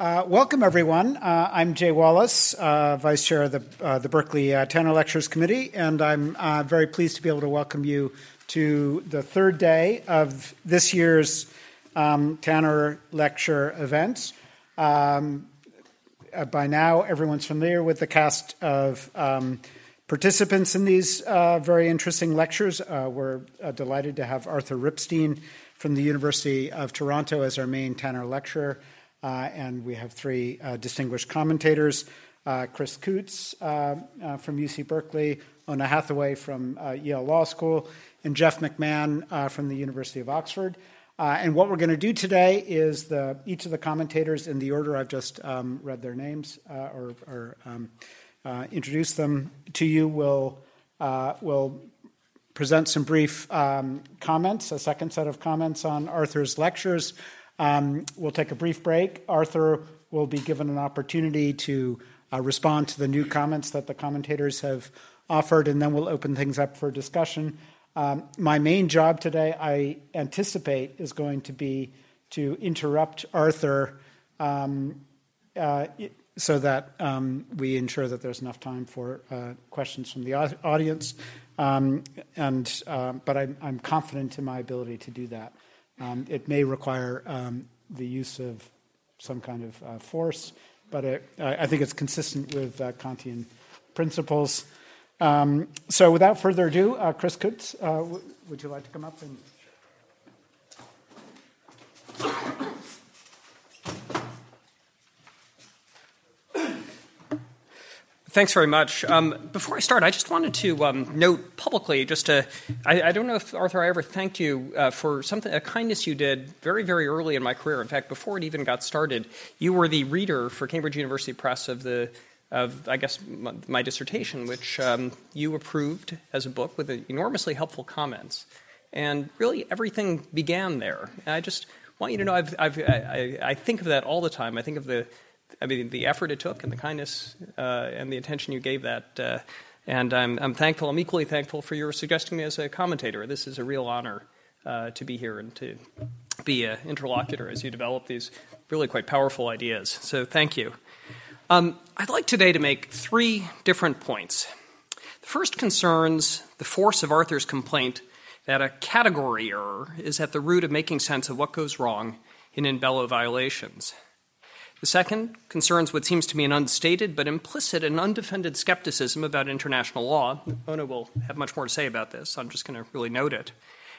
Uh, welcome, everyone. Uh, I'm Jay Wallace, uh, Vice Chair of the, uh, the Berkeley uh, Tanner Lectures Committee, and I'm very pleased to be able to welcome you to the third day of this year's um, Tanner Lecture events. Um, by now, everyone's familiar with the cast of um, participants in these very interesting lectures. we're delighted to have Arthur Ripstein from the University of Toronto as our main Tanner lecturer. Uh, and we have three uh, distinguished commentators uh, Chris Kutz from UC Berkeley, Oona Hathaway from Yale Law School, and Jeff McMahan from the University of Oxford. and what we're going to do today is the, each of the commentators, in the order I've just um, read their names or, or um, introduced them to you, will, will present some brief um, comments, a second set of comments on Arthur's lectures. Um, we'll take a brief break. Arthur will be given an opportunity to uh, respond to the new comments that the commentators have offered, and then we'll open things up for discussion. Um, my main job today, I anticipate, is going to be to interrupt Arthur um, uh, so that um, we ensure that there's enough time for uh, questions from the audience. Um, and, uh, but I'm, I'm confident in my ability to do that. Um, it may require um, the use of some kind of uh, force, but it, I think it's consistent with uh, Kantian principles. Um, so, without further ado, uh, Chris Kutz, uh, w- would you like to come up and? Thanks very much. Um, before I start, I just wanted to um, note publicly, just to, I, I, don't know if Arthur, I ever thanked you uh, for something, a kindness you did very, very early in my career. In fact, before it even got started, you were the reader for Cambridge University Press of the, of I guess my, my dissertation, which um, you approved as a book with enormously helpful comments, and really everything began there. And I just want you to know, I've, I've, I, I think of that all the time. I think of the I mean, the effort it took and the kindness uh, and the attention you gave that. Uh, and I'm, I'm, thankful, I'm equally thankful for your suggesting me as a commentator. This is a real honor uh, to be here and to be an interlocutor as you develop these really quite powerful ideas. So thank you. Um, I'd like today to make three different points. The first concerns the force of Arthur's complaint that a category error is at the root of making sense of what goes wrong in in bello violations. The second concerns what seems to me an unstated but implicit and undefended skepticism about international law. Oona will have much more to say about this. I'm just going to really note it.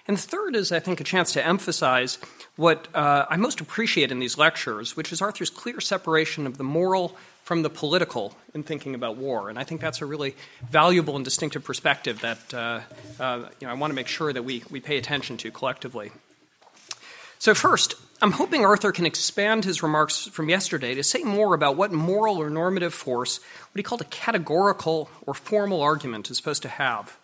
And the third is, I think, a chance to emphasize what uh, I most appreciate in these lectures, which is Arthur's clear separation of the moral from the political in thinking about war. And I think that's a really valuable and distinctive perspective that uh, uh, you know, I want to make sure that we, we pay attention to collectively. So, first, I'm hoping Arthur can expand his remarks from yesterday to say more about what moral or normative force what he called a categorical or formal argument is supposed to have.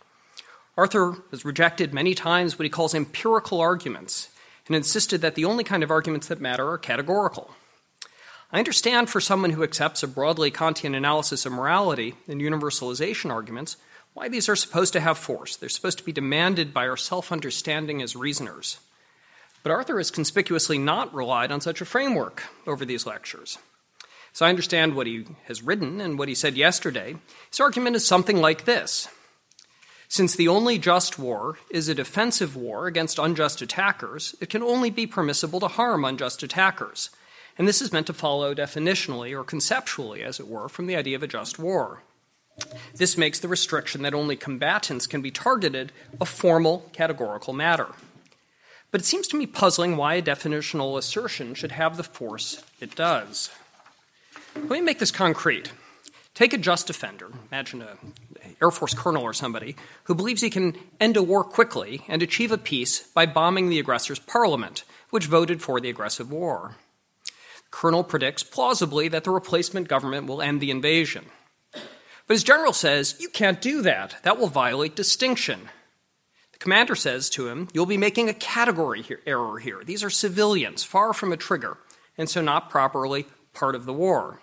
Arthur has rejected many times what he calls empirical arguments and insisted that the only kind of arguments that matter are categorical. I understand for someone who accepts a broadly Kantian analysis of morality and universalization arguments why these are supposed to have force. They're supposed to be demanded by our self understanding as reasoners. But Arthur has conspicuously not relied on such a framework over these lectures. So I understand what he has written and what he said yesterday. His argument is something like this Since the only just war is a defensive war against unjust attackers, it can only be permissible to harm unjust attackers. And this is meant to follow definitionally or conceptually, as it were, from the idea of a just war. This makes the restriction that only combatants can be targeted a formal categorical matter. But it seems to me puzzling why a definitional assertion should have the force it does. Let me make this concrete. Take a just offender, imagine an Air Force colonel or somebody, who believes he can end a war quickly and achieve a peace by bombing the aggressor's parliament, which voted for the aggressive war. The colonel predicts plausibly that the replacement government will end the invasion. But his general says, You can't do that. That will violate distinction. The commander says to him, You'll be making a category here, error here. These are civilians, far from a trigger, and so not properly part of the war.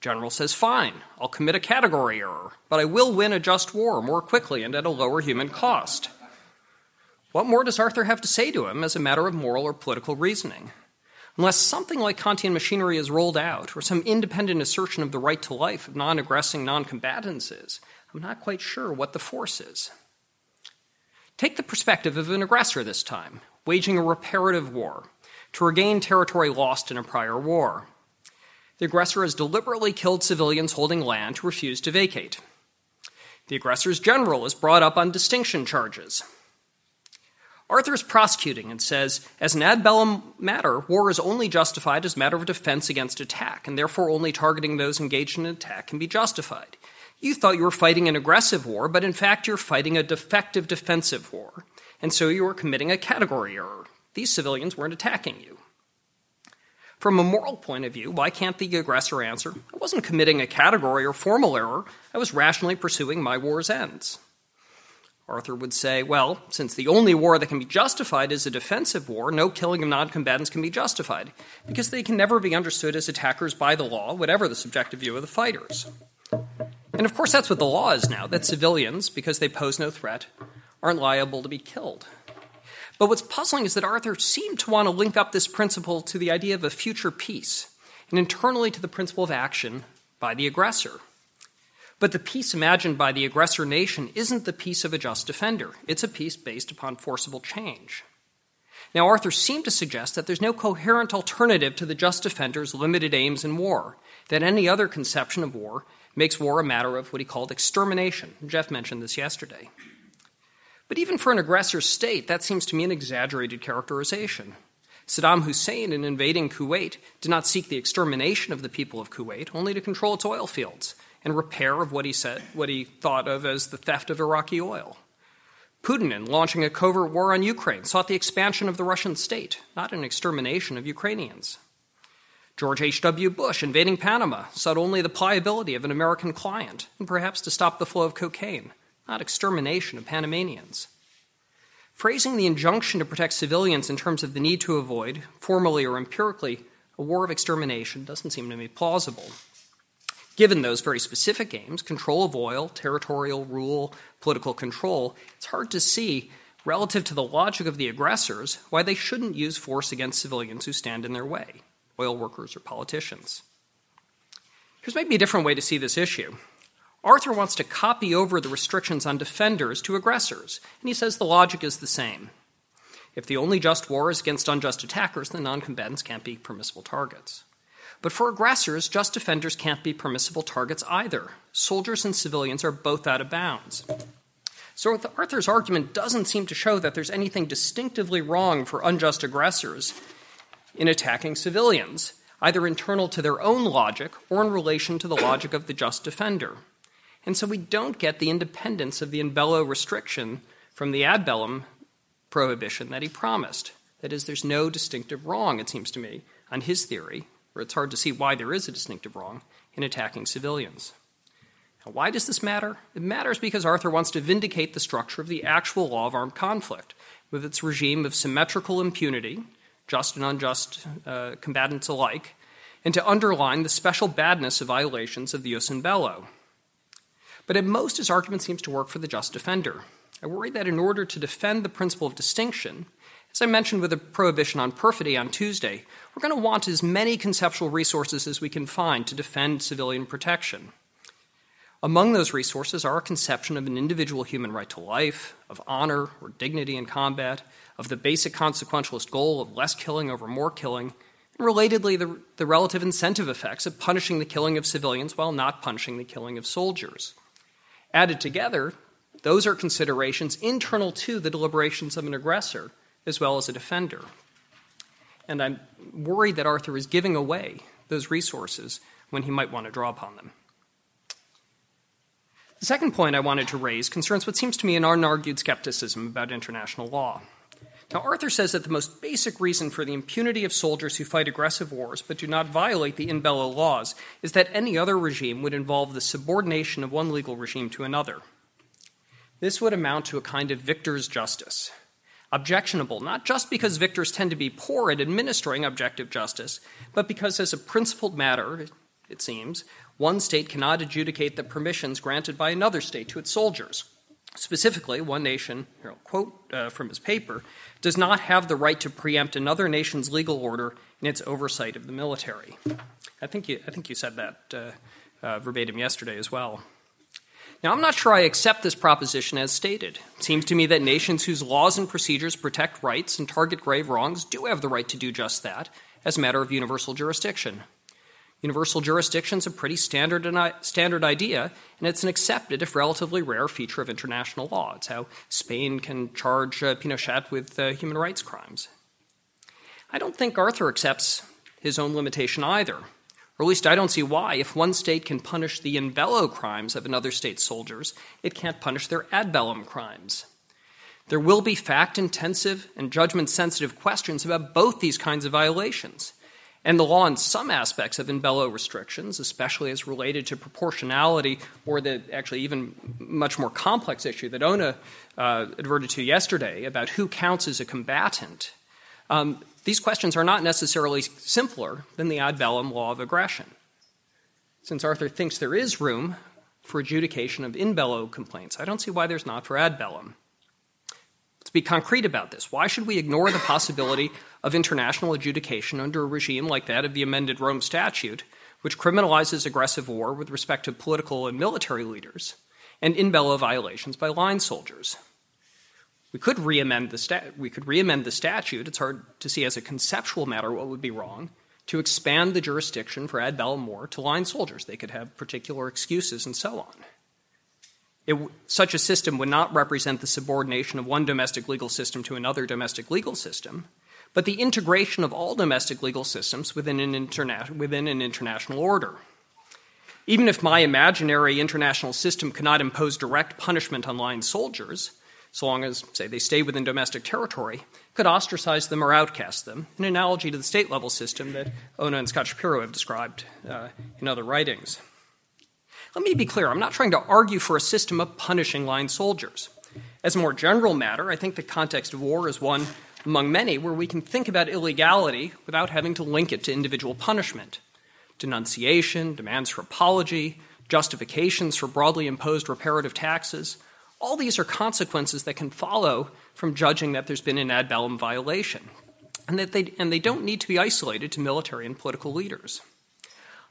General says, Fine, I'll commit a category error, but I will win a just war more quickly and at a lower human cost. What more does Arthur have to say to him as a matter of moral or political reasoning? Unless something like Kantian machinery is rolled out, or some independent assertion of the right to life of non aggressing non combatants is, I'm not quite sure what the force is. Take the perspective of an aggressor this time, waging a reparative war to regain territory lost in a prior war. The aggressor has deliberately killed civilians holding land who refuse to vacate. The aggressor's general is brought up on distinction charges. Arthur is prosecuting and says, as an ad bellum matter, war is only justified as a matter of defense against attack, and therefore only targeting those engaged in attack can be justified. You thought you were fighting an aggressive war, but in fact you're fighting a defective defensive war, and so you were committing a category error. These civilians weren't attacking you. From a moral point of view, why can't the aggressor answer, I wasn't committing a category or formal error, I was rationally pursuing my war's ends? Arthur would say, well, since the only war that can be justified is a defensive war, no killing of non combatants can be justified, because they can never be understood as attackers by the law, whatever the subjective view of the fighters. And of course, that's what the law is now that civilians, because they pose no threat, aren't liable to be killed. But what's puzzling is that Arthur seemed to want to link up this principle to the idea of a future peace, and internally to the principle of action by the aggressor. But the peace imagined by the aggressor nation isn't the peace of a just defender, it's a peace based upon forcible change. Now, Arthur seemed to suggest that there's no coherent alternative to the just defender's limited aims in war, that any other conception of war makes war a matter of what he called extermination. Jeff mentioned this yesterday. But even for an aggressor state, that seems to me an exaggerated characterization. Saddam Hussein, in invading Kuwait, did not seek the extermination of the people of Kuwait, only to control its oil fields and repair of what he said, what he thought of as the theft of Iraqi oil. Putin, in launching a covert war on Ukraine, sought the expansion of the Russian state, not an extermination of Ukrainians. George H.W. Bush, invading Panama, sought only the pliability of an American client, and perhaps to stop the flow of cocaine, not extermination of Panamanians. Phrasing the injunction to protect civilians in terms of the need to avoid, formally or empirically, a war of extermination doesn't seem to me plausible. Given those very specific aims control of oil, territorial rule, political control it's hard to see, relative to the logic of the aggressors, why they shouldn't use force against civilians who stand in their way, oil workers or politicians. Here's maybe a different way to see this issue. Arthur wants to copy over the restrictions on defenders to aggressors, and he says the logic is the same. If the only just war is against unjust attackers, then noncombatants can't be permissible targets. But for aggressors, just defenders can't be permissible targets either. Soldiers and civilians are both out of bounds. So Arthur's argument doesn't seem to show that there's anything distinctively wrong for unjust aggressors in attacking civilians, either internal to their own logic or in relation to the logic of the just defender. And so we don't get the independence of the in bello restriction from the ad bellum prohibition that he promised. That is, there's no distinctive wrong, it seems to me, on his theory where it's hard to see why there is a distinctive wrong in attacking civilians. Now, why does this matter? It matters because Arthur wants to vindicate the structure of the actual law of armed conflict, with its regime of symmetrical impunity, just and unjust uh, combatants alike, and to underline the special badness of violations of the jus in bello. But at most, his argument seems to work for the just defender. I worry that in order to defend the principle of distinction, as I mentioned with the prohibition on perfidy on Tuesday, we're going to want as many conceptual resources as we can find to defend civilian protection. Among those resources are a conception of an individual human right to life, of honor or dignity in combat, of the basic consequentialist goal of less killing over more killing, and relatedly, the, the relative incentive effects of punishing the killing of civilians while not punishing the killing of soldiers. Added together, those are considerations internal to the deliberations of an aggressor as well as a defender. And I'm worried that Arthur is giving away those resources when he might want to draw upon them. The second point I wanted to raise concerns what seems to me an unargued skepticism about international law. Now, Arthur says that the most basic reason for the impunity of soldiers who fight aggressive wars but do not violate the in bello laws is that any other regime would involve the subordination of one legal regime to another. This would amount to a kind of victor's justice, objectionable, not just because victors tend to be poor at administering objective justice, but because, as a principled matter, it seems, one state cannot adjudicate the permissions granted by another state to its soldiers. Specifically, one nation, here I'll quote uh, from his paper, does not have the right to preempt another nation's legal order in its oversight of the military. I think you, I think you said that uh, uh, verbatim yesterday as well. Now, I'm not sure I accept this proposition as stated. It seems to me that nations whose laws and procedures protect rights and target grave wrongs do have the right to do just that as a matter of universal jurisdiction. Universal jurisdiction is a pretty standard, standard idea, and it's an accepted, if relatively rare, feature of international law. It's how Spain can charge uh, Pinochet with uh, human rights crimes. I don't think Arthur accepts his own limitation either. Or at least I don't see why, if one state can punish the in bello crimes of another state's soldiers, it can't punish their ad bellum crimes. There will be fact intensive and judgment sensitive questions about both these kinds of violations. And the law in some aspects of in bello restrictions, especially as related to proportionality or the actually even much more complex issue that Oona uh, adverted to yesterday about who counts as a combatant, um, these questions are not necessarily simpler than the ad bellum law of aggression. Since Arthur thinks there is room for adjudication of in bello complaints, I don't see why there's not for ad bellum. Let's be concrete about this. Why should we ignore the possibility of international adjudication under a regime like that of the amended Rome Statute, which criminalizes aggressive war with respect to political and military leaders, and in bello violations by line soldiers. We could re-amend the we could re-amend the statute. It's hard to see as a conceptual matter what would be wrong to expand the jurisdiction for ad bellum war to line soldiers. They could have particular excuses and so on. Such a system would not represent the subordination of one domestic legal system to another domestic legal system, but the integration of all domestic legal systems within an, interna- within an international order. Even if my imaginary international system cannot impose direct punishment on line soldiers, so long as, say, they stay within domestic territory, could ostracize them or outcast them, an analogy to the state level system that Oona and Scott Shapiro have described uh, in other writings. Let me be clear I'm not trying to argue for a system of punishing line soldiers. As a more general matter, I think the context of war is one among many where we can think about illegality without having to link it to individual punishment. Denunciation, demands for apology, justifications for broadly imposed reparative taxes, all these are consequences that can follow from judging that there's been an ad bellum violation, and, that they, and they don't need to be isolated to military and political leaders.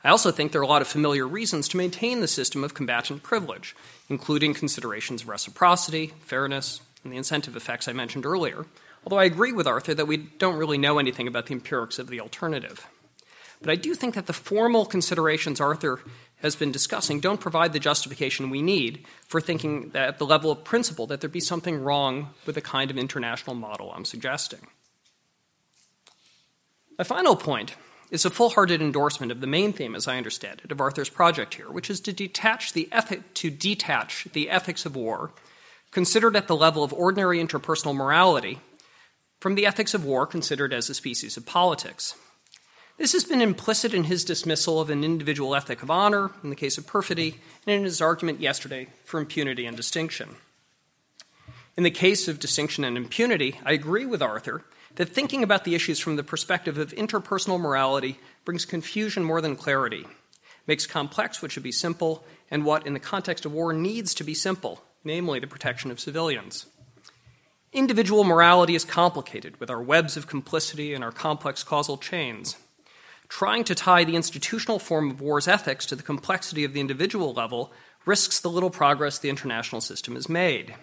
I also think there are a lot of familiar reasons to maintain the system of combatant privilege, including considerations of reciprocity, fairness, and the incentive effects I mentioned earlier, although I agree with Arthur that we don't really know anything about the empirics of the alternative. But I do think that the formal considerations Arthur has been discussing don't provide the justification we need for thinking that at the level of principle that there be something wrong with the kind of international model I'm suggesting. My final point is a full hearted endorsement of the main theme, as I understand it, of Arthur's project here, which is to detach the, ethic, to detach the ethics of war, considered at the level of ordinary interpersonal morality, from the ethics of war considered as a species of politics. This has been implicit in his dismissal of an individual ethic of honor in the case of perfidy, and in his argument yesterday for impunity and distinction. In the case of distinction and impunity, I agree with Arthur that thinking about the issues from the perspective of interpersonal morality brings confusion more than clarity, makes complex what should be simple, and what, in the context of war, needs to be simple, namely the protection of civilians. Individual morality is complicated with our webs of complicity and our complex causal chains trying to tie the institutional form of war's ethics to the complexity of the individual level risks the little progress the international system has made.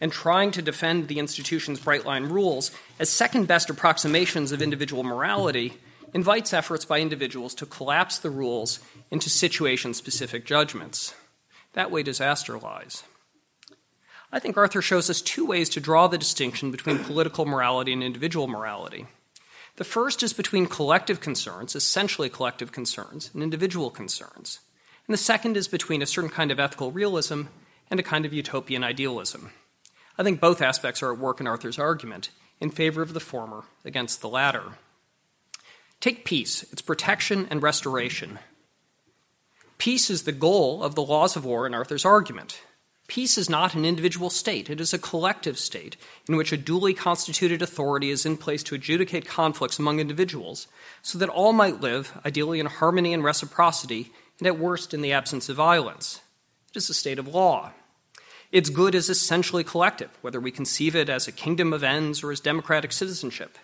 And trying to defend the institution's bright line rules as second best approximations of individual morality invites efforts by individuals to collapse the rules into situation specific judgments. That way, disaster lies. I think Arthur shows us two ways to draw the distinction between political morality and individual morality. The first is between collective concerns, essentially collective concerns, and individual concerns. And the second is between a certain kind of ethical realism and a kind of utopian idealism. I think both aspects are at work in Arthur's argument in favor of the former against the latter. Take peace, its protection and restoration. Peace is the goal of the laws of war in Arthur's argument. Peace is not an individual state, it is a collective state in which a duly constituted authority is in place to adjudicate conflicts among individuals, so that all might live, ideally in harmony and reciprocity, and at worst in the absence of violence. It is a state of law. Its good is essentially collective, whether we conceive it as a kingdom of ends or as democratic citizenship.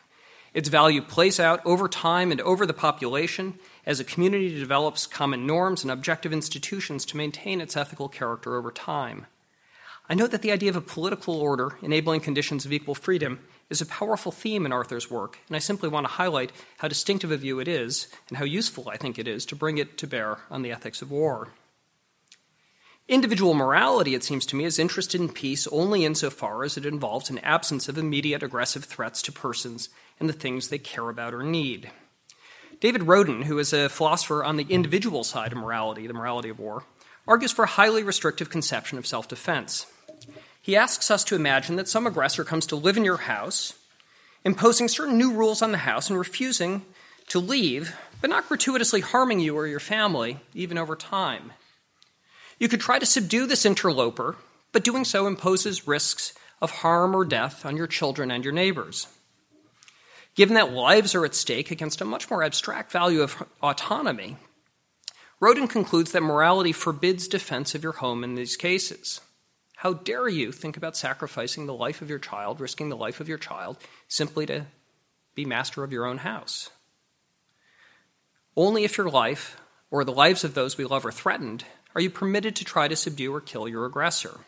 Its value plays out over time and over the population as a community develops common norms and objective institutions to maintain its ethical character over time. I note that the idea of a political order enabling conditions of equal freedom is a powerful theme in Arthur's work, and I simply want to highlight how distinctive a view it is and how useful I think it is to bring it to bear on the ethics of war. Individual morality, it seems to me, is interested in peace only insofar as it involves an absence of immediate aggressive threats to persons and the things they care about or need. David Rodin, who is a philosopher on the individual side of morality, the morality of war, argues for a highly restrictive conception of self defense. He asks us to imagine that some aggressor comes to live in your house, imposing certain new rules on the house and refusing to leave, but not gratuitously harming you or your family, even over time. You could try to subdue this interloper, but doing so imposes risks of harm or death on your children and your neighbors. Given that lives are at stake against a much more abstract value of autonomy, Rodin concludes that morality forbids defense of your home in these cases. How dare you think about sacrificing the life of your child, risking the life of your child, simply to be master of your own house? Only if your life or the lives of those we love are threatened are you permitted to try to subdue or kill your aggressor.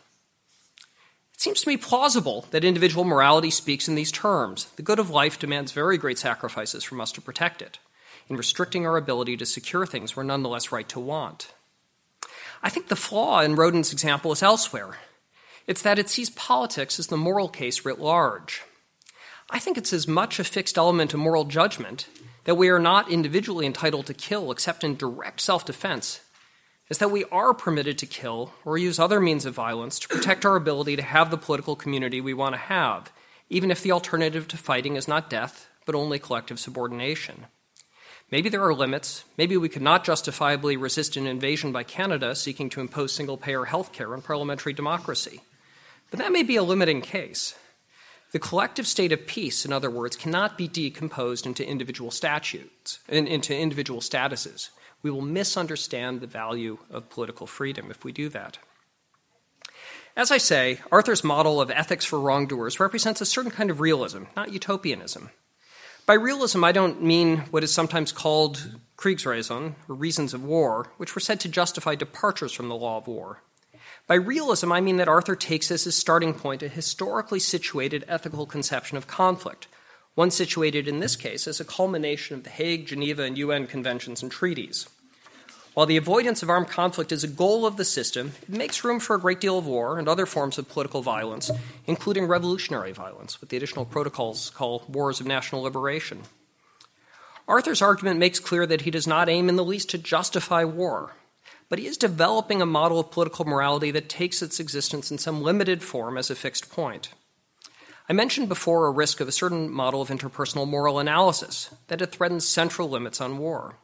It seems to me plausible that individual morality speaks in these terms. The good of life demands very great sacrifices from us to protect it, in restricting our ability to secure things we're nonetheless right to want. I think the flaw in Rodin's example is elsewhere. It's that it sees politics as the moral case writ large. I think it's as much a fixed element of moral judgment that we are not individually entitled to kill except in direct self defense is that we are permitted to kill or use other means of violence to protect our ability to have the political community we want to have, even if the alternative to fighting is not death, but only collective subordination. Maybe there are limits. Maybe we could not justifiably resist an invasion by Canada seeking to impose single payer health care and parliamentary democracy. But that may be a limiting case. The collective state of peace, in other words, cannot be decomposed into individual statutes, and into individual statuses. We will misunderstand the value of political freedom if we do that. As I say, Arthur's model of ethics for wrongdoers represents a certain kind of realism, not utopianism. By realism, I don't mean what is sometimes called Kriegsraison, or reasons of war, which were said to justify departures from the law of war. By realism, I mean that Arthur takes as his starting point a historically situated ethical conception of conflict, one situated in this case as a culmination of the Hague, Geneva, and UN conventions and treaties. While the avoidance of armed conflict is a goal of the system, it makes room for a great deal of war and other forms of political violence, including revolutionary violence, what the additional protocols call wars of national liberation. Arthur's argument makes clear that he does not aim in the least to justify war, but he is developing a model of political morality that takes its existence in some limited form as a fixed point. I mentioned before a risk of a certain model of interpersonal moral analysis, that it threatens central limits on war.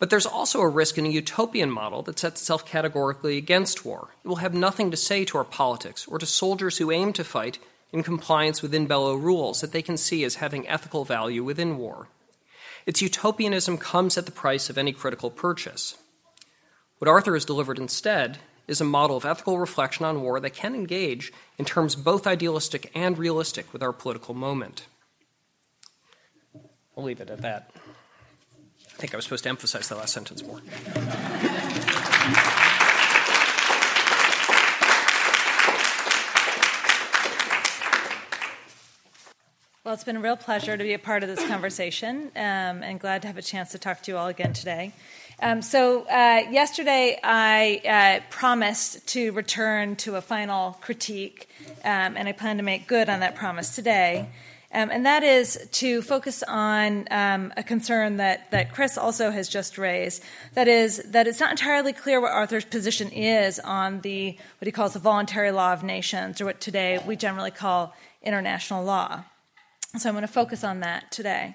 But there's also a risk in a utopian model that sets itself categorically against war. It will have nothing to say to our politics or to soldiers who aim to fight in compliance with in bello rules that they can see as having ethical value within war. Its utopianism comes at the price of any critical purchase. What Arthur has delivered instead is a model of ethical reflection on war that can engage in terms both idealistic and realistic with our political moment. I'll leave it at that. I think I was supposed to emphasize the last sentence more. Well, it's been a real pleasure to be a part of this conversation um, and glad to have a chance to talk to you all again today. Um, so, uh, yesterday I uh, promised to return to a final critique, um, and I plan to make good on that promise today. Um, and that is to focus on um, a concern that, that Chris also has just raised. That is, that it's not entirely clear what Arthur's position is on the, what he calls the voluntary law of nations, or what today we generally call international law. So I'm going to focus on that today.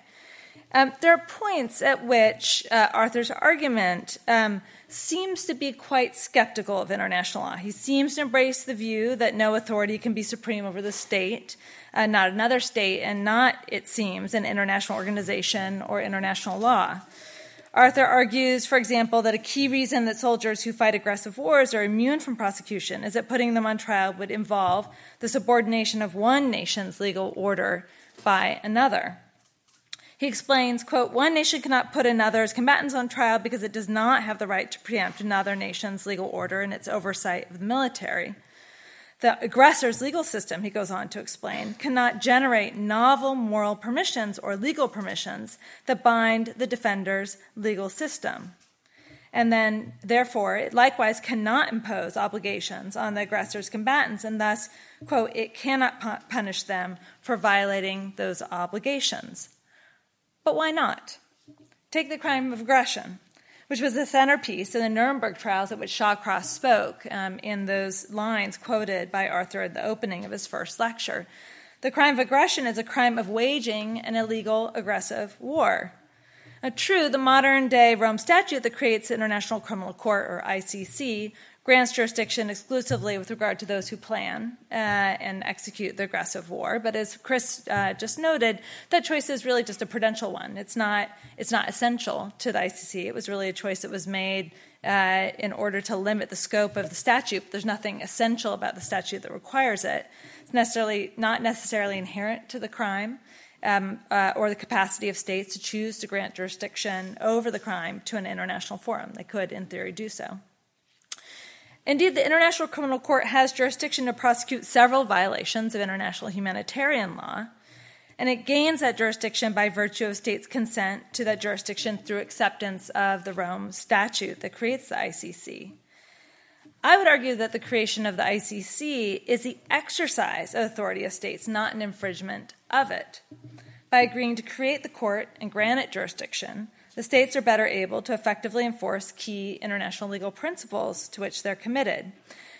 Um, there are points at which uh, Arthur's argument um, seems to be quite skeptical of international law. He seems to embrace the view that no authority can be supreme over the state, uh, not another state, and not, it seems, an international organization or international law. Arthur argues, for example, that a key reason that soldiers who fight aggressive wars are immune from prosecution is that putting them on trial would involve the subordination of one nation's legal order by another. He explains, quote, one nation cannot put another's combatants on trial because it does not have the right to preempt another nation's legal order and its oversight of the military. The aggressor's legal system, he goes on to explain, cannot generate novel moral permissions or legal permissions that bind the defender's legal system. And then, therefore, it likewise cannot impose obligations on the aggressor's combatants, and thus, quote, it cannot punish them for violating those obligations. But why not? Take the crime of aggression which was the centerpiece in the Nuremberg trials at which Shawcross spoke um, in those lines quoted by Arthur at the opening of his first lecture. The crime of aggression is a crime of waging an illegal aggressive war. Now, true, the modern day Rome Statute that creates the International Criminal Court, or ICC, grants jurisdiction exclusively with regard to those who plan uh, and execute the aggressive war. But as Chris uh, just noted, that choice is really just a prudential one. It's not, it's not essential to the ICC. It was really a choice that was made uh, in order to limit the scope of the statute. There's nothing essential about the statute that requires it. It's necessarily not necessarily inherent to the crime. Um, uh, or the capacity of states to choose to grant jurisdiction over the crime to an international forum. They could, in theory, do so. Indeed, the International Criminal Court has jurisdiction to prosecute several violations of international humanitarian law, and it gains that jurisdiction by virtue of states' consent to that jurisdiction through acceptance of the Rome Statute that creates the ICC. I would argue that the creation of the ICC is the exercise of authority of states, not an infringement of it. By agreeing to create the court and grant it jurisdiction, the states are better able to effectively enforce key international legal principles to which they're committed.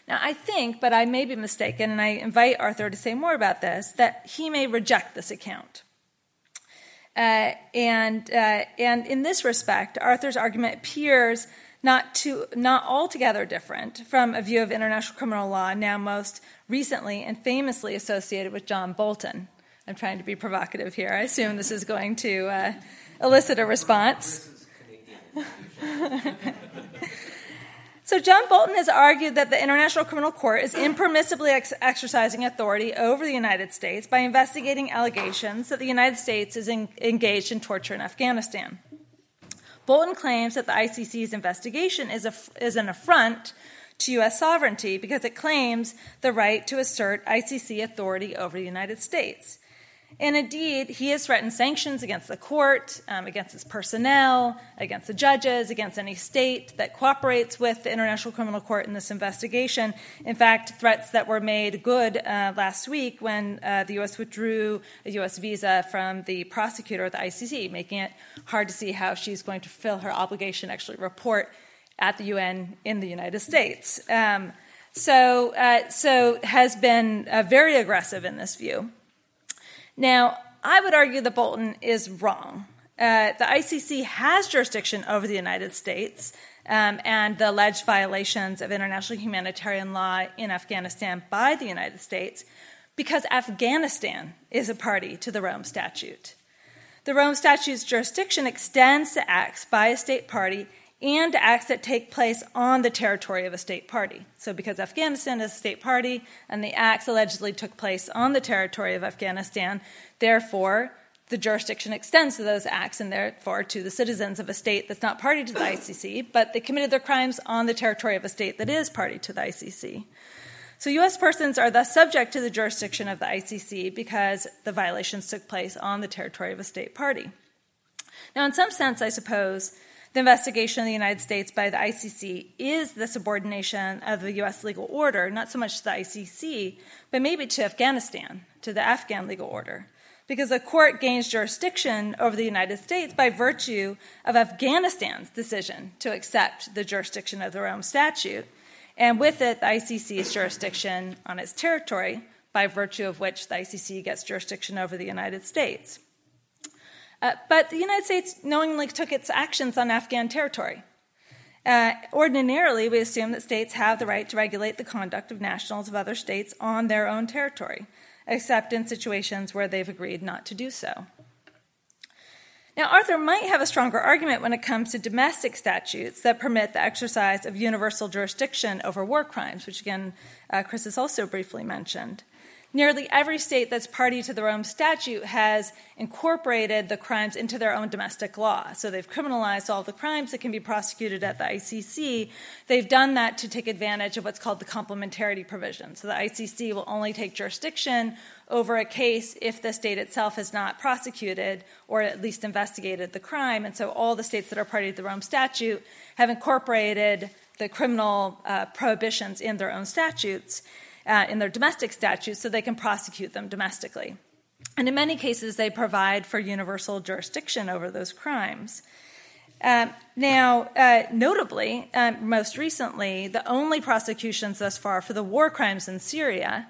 Now, I think, but I may be mistaken, and I invite Arthur to say more about this, that he may reject this account. Uh, and, uh, and in this respect, Arthur's argument appears not, to, not altogether different from a view of international criminal law now most recently and famously associated with John Bolton. I'm trying to be provocative here. I assume this is going to uh, elicit a response. so, John Bolton has argued that the International Criminal Court is impermissibly ex- exercising authority over the United States by investigating allegations that the United States is in- engaged in torture in Afghanistan. Bolton claims that the ICC's investigation is, is an affront to U.S. sovereignty because it claims the right to assert ICC authority over the United States. And indeed, he has threatened sanctions against the court, um, against its personnel, against the judges, against any state that cooperates with the International Criminal Court in this investigation. In fact, threats that were made good uh, last week when uh, the U.S. withdrew a U.S. visa from the prosecutor at the ICC, making it hard to see how she's going to fulfill her obligation to actually report at the UN in the United States. Um, so, uh, so has been uh, very aggressive in this view. Now, I would argue that Bolton is wrong. Uh, the ICC has jurisdiction over the United States um, and the alleged violations of international humanitarian law in Afghanistan by the United States because Afghanistan is a party to the Rome Statute. The Rome Statute's jurisdiction extends to acts by a state party and acts that take place on the territory of a state party. So, because Afghanistan is a state party and the acts allegedly took place on the territory of Afghanistan, therefore, the jurisdiction extends to those acts and therefore to the citizens of a state that's not party to the ICC, but they committed their crimes on the territory of a state that is party to the ICC. So, U.S. persons are thus subject to the jurisdiction of the ICC because the violations took place on the territory of a state party. Now, in some sense, I suppose the investigation of the United States by the ICC is the subordination of the U.S. legal order, not so much to the ICC, but maybe to Afghanistan, to the Afghan legal order. Because the court gains jurisdiction over the United States by virtue of Afghanistan's decision to accept the jurisdiction of the Rome Statute, and with it, the ICC's jurisdiction on its territory, by virtue of which the ICC gets jurisdiction over the United States. Uh, but the United States knowingly took its actions on Afghan territory. Uh, ordinarily, we assume that states have the right to regulate the conduct of nationals of other states on their own territory, except in situations where they've agreed not to do so. Now, Arthur might have a stronger argument when it comes to domestic statutes that permit the exercise of universal jurisdiction over war crimes, which again, uh, Chris has also briefly mentioned. Nearly every state that's party to the Rome Statute has incorporated the crimes into their own domestic law. So they've criminalized all the crimes that can be prosecuted at the ICC. They've done that to take advantage of what's called the complementarity provision. So the ICC will only take jurisdiction over a case if the state itself has not prosecuted or at least investigated the crime. And so all the states that are party to the Rome Statute have incorporated the criminal uh, prohibitions in their own statutes uh, in their domestic statutes so they can prosecute them domestically. And in many cases, they provide for universal jurisdiction over those crimes. Um, now, uh, notably, um, most recently, the only prosecutions thus far for the war crimes in Syria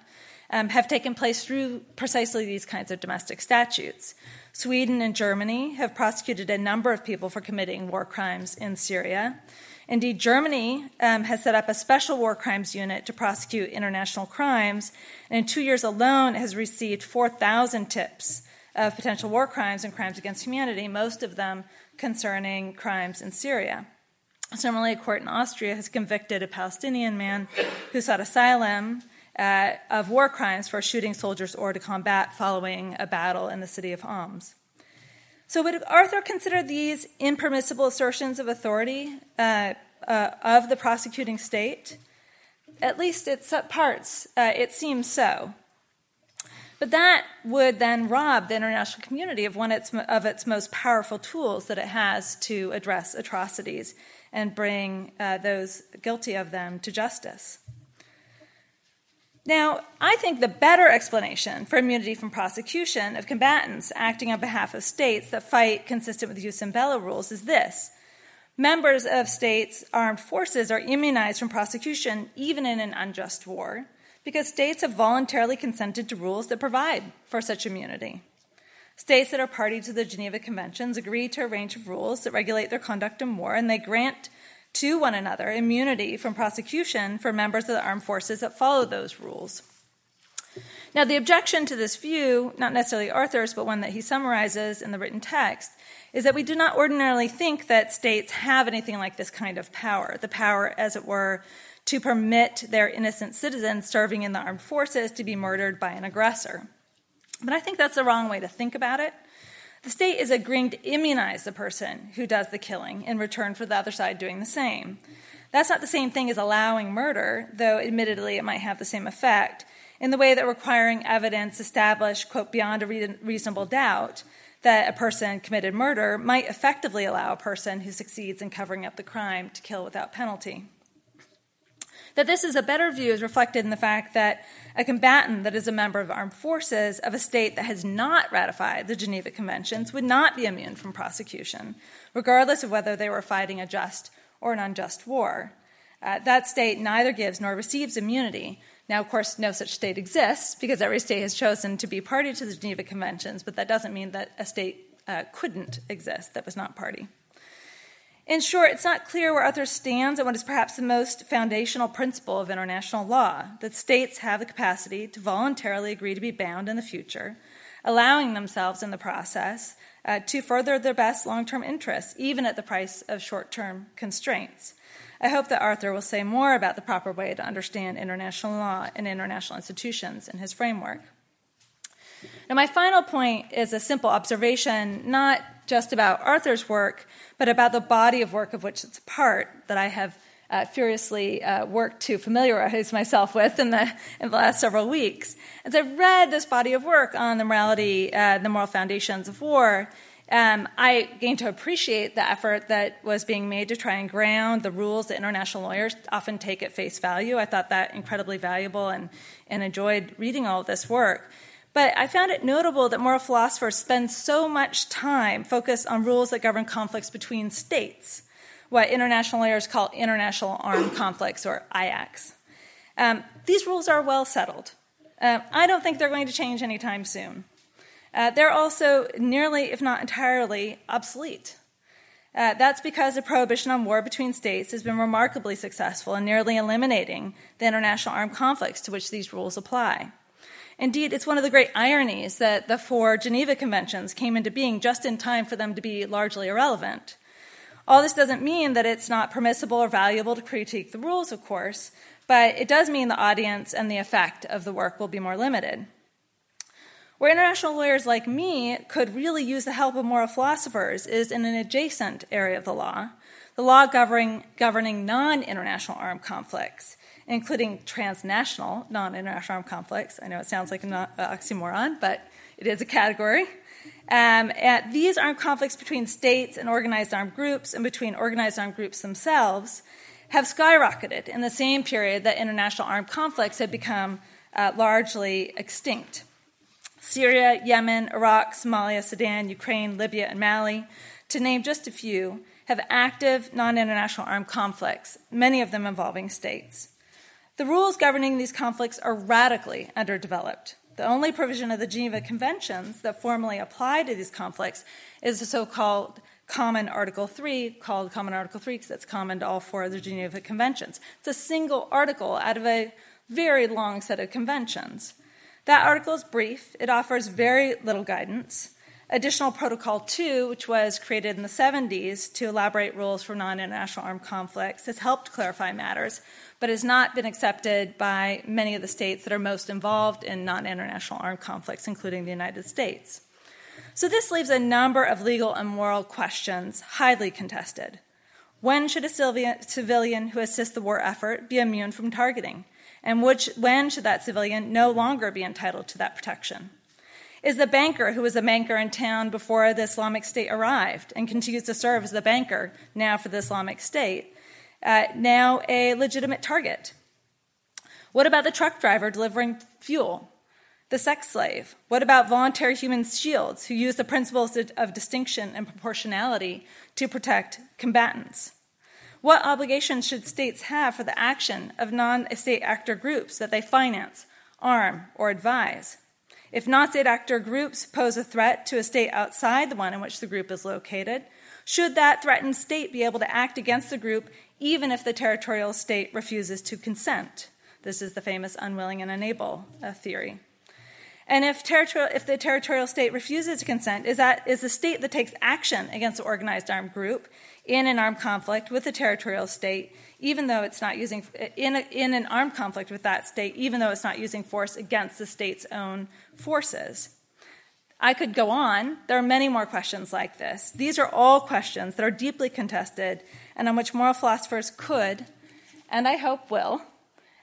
um, have taken place through precisely these kinds of domestic statutes. Sweden and Germany have prosecuted a number of people for committing war crimes in Syria. Indeed, Germany um, has set up a special war crimes unit to prosecute international crimes, and in two years alone has received 4,000 tips of potential war crimes and crimes against humanity, most of them concerning crimes in Syria. Similarly, a court in Austria has convicted a Palestinian man who sought asylum uh, of war crimes for shooting soldiers or to combat following a battle in the city of Homs. So, would Arthur consider these impermissible assertions of authority uh, uh, of the prosecuting state? At least in parts, uh, it seems so. But that would then rob the international community of one of its most powerful tools that it has to address atrocities and bring uh, those guilty of them to justice. Now, I think the better explanation for immunity from prosecution of combatants acting on behalf of states that fight consistent with bello rules is this. Members of states' armed forces are immunized from prosecution even in an unjust war because states have voluntarily consented to rules that provide for such immunity. States that are party to the Geneva Conventions agree to a range of rules that regulate their conduct in war, and they grant to one another immunity from prosecution for members of the armed forces that follow those rules. Now, the objection to this view, not necessarily Arthur's, but one that he summarizes in the written text, is that we do not ordinarily think that states have anything like this kind of power, the power, as it were, to permit their innocent citizens serving in the armed forces to be murdered by an aggressor. But I think that's the wrong way to think about it. The state is agreeing to immunize the person who does the killing in return for the other side doing the same. That's not the same thing as allowing murder, though admittedly it might have the same effect, in the way that requiring evidence established, quote, beyond a reasonable doubt that a person committed murder might effectively allow a person who succeeds in covering up the crime to kill without penalty. That this is a better view is reflected in the fact that a combatant that is a member of armed forces of a state that has not ratified the Geneva Conventions would not be immune from prosecution, regardless of whether they were fighting a just or an unjust war. Uh, that state neither gives nor receives immunity. Now, of course, no such state exists because every state has chosen to be party to the Geneva Conventions, but that doesn't mean that a state uh, couldn't exist that was not party. In short, it's not clear where Arthur stands on what is perhaps the most foundational principle of international law that states have the capacity to voluntarily agree to be bound in the future, allowing themselves in the process uh, to further their best long term interests, even at the price of short term constraints. I hope that Arthur will say more about the proper way to understand international law and international institutions in his framework. Now, my final point is a simple observation, not just about Arthur's work, but about the body of work of which it's a part that I have uh, furiously uh, worked to familiarize myself with in the, in the last several weeks. As I've read this body of work on the morality, uh, the moral foundations of war, um, I gained to appreciate the effort that was being made to try and ground the rules that international lawyers often take at face value. I thought that incredibly valuable and, and enjoyed reading all of this work. But I found it notable that moral philosophers spend so much time focused on rules that govern conflicts between states, what international lawyers call international armed conflicts, or IACs. Um, these rules are well settled. Uh, I don't think they're going to change anytime soon. Uh, they're also nearly, if not entirely, obsolete. Uh, that's because the prohibition on war between states has been remarkably successful in nearly eliminating the international armed conflicts to which these rules apply. Indeed, it's one of the great ironies that the four Geneva Conventions came into being just in time for them to be largely irrelevant. All this doesn't mean that it's not permissible or valuable to critique the rules, of course, but it does mean the audience and the effect of the work will be more limited. Where international lawyers like me could really use the help of moral philosophers is in an adjacent area of the law, the law governing, governing non international armed conflicts, including transnational non international armed conflicts. I know it sounds like an oxymoron, but it is a category. Um, these armed conflicts between states and organized armed groups and between organized armed groups themselves have skyrocketed in the same period that international armed conflicts have become uh, largely extinct. Syria, Yemen, Iraq, Somalia, Sudan, Ukraine, Libya, and Mali, to name just a few, have active non international armed conflicts, many of them involving states. The rules governing these conflicts are radically underdeveloped. The only provision of the Geneva Conventions that formally apply to these conflicts is the so called Common Article 3, called Common Article 3 because it's common to all four of the Geneva Conventions. It's a single article out of a very long set of conventions. That article is brief, it offers very little guidance. Additional Protocol 2, which was created in the 70s to elaborate rules for non international armed conflicts, has helped clarify matters, but has not been accepted by many of the states that are most involved in non international armed conflicts, including the United States. So this leaves a number of legal and moral questions highly contested. When should a civilian who assists the war effort be immune from targeting? And which, when should that civilian no longer be entitled to that protection? Is the banker who was a banker in town before the Islamic State arrived and continues to serve as the banker now for the Islamic State uh, now a legitimate target? What about the truck driver delivering fuel? The sex slave? What about voluntary human shields who use the principles of distinction and proportionality to protect combatants? What obligations should states have for the action of non state actor groups that they finance, arm, or advise? If non state actor groups pose a threat to a state outside the one in which the group is located, should that threatened state be able to act against the group even if the territorial state refuses to consent? This is the famous unwilling and unable uh, theory. And if, territorial, if the territorial state refuses to consent, is that is the state that takes action against the organized armed group in an armed conflict with the territorial state, even though it's not using in, a, in an armed conflict with that state, even though it's not using force against the state's own forces. I could go on. There are many more questions like this. These are all questions that are deeply contested and on which moral philosophers could, and I hope will,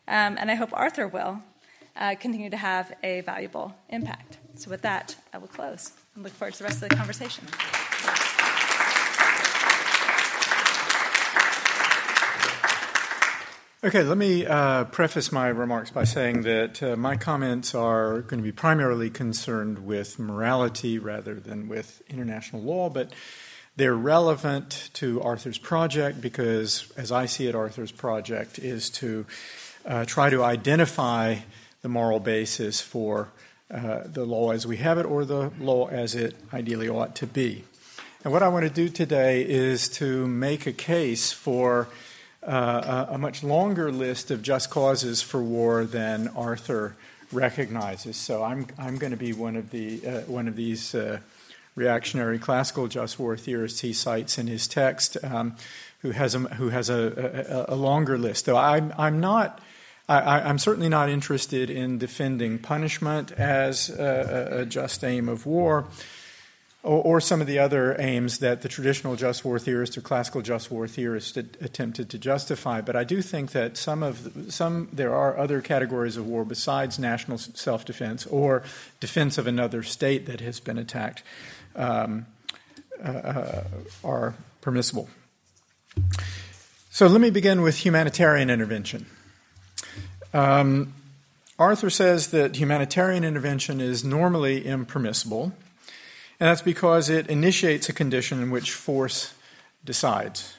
um, and I hope Arthur will, uh, continue to have a valuable impact. So, with that, I will close and look forward to the rest of the conversation. Okay, let me uh, preface my remarks by saying that uh, my comments are going to be primarily concerned with morality rather than with international law, but they're relevant to Arthur's project because, as I see it, Arthur's project is to uh, try to identify the moral basis for uh, the law as we have it or the law as it ideally ought to be. And what I want to do today is to make a case for uh, a, a, much longer list of just causes for war than Arthur recognizes. So I'm, I'm going to be one of, the, uh, one of these uh, reactionary classical just war theorists he cites in his text, um, who has, a, who has a, a, a longer list. Though I'm, I'm not I, am certainly not interested in defending punishment as a, a just aim of war, or, or, some of the other aims that the traditional just war theorists or classical just war theorists attempted to justify. But I do think that some of the, some there are other categories of war besides national self-defense or defense of another state that has been attacked um, uh, uh are permissible. So let me begin with humanitarian intervention. Um, Arthur says that humanitarian intervention is normally impermissible, and that's because it initiates a condition in which force decides.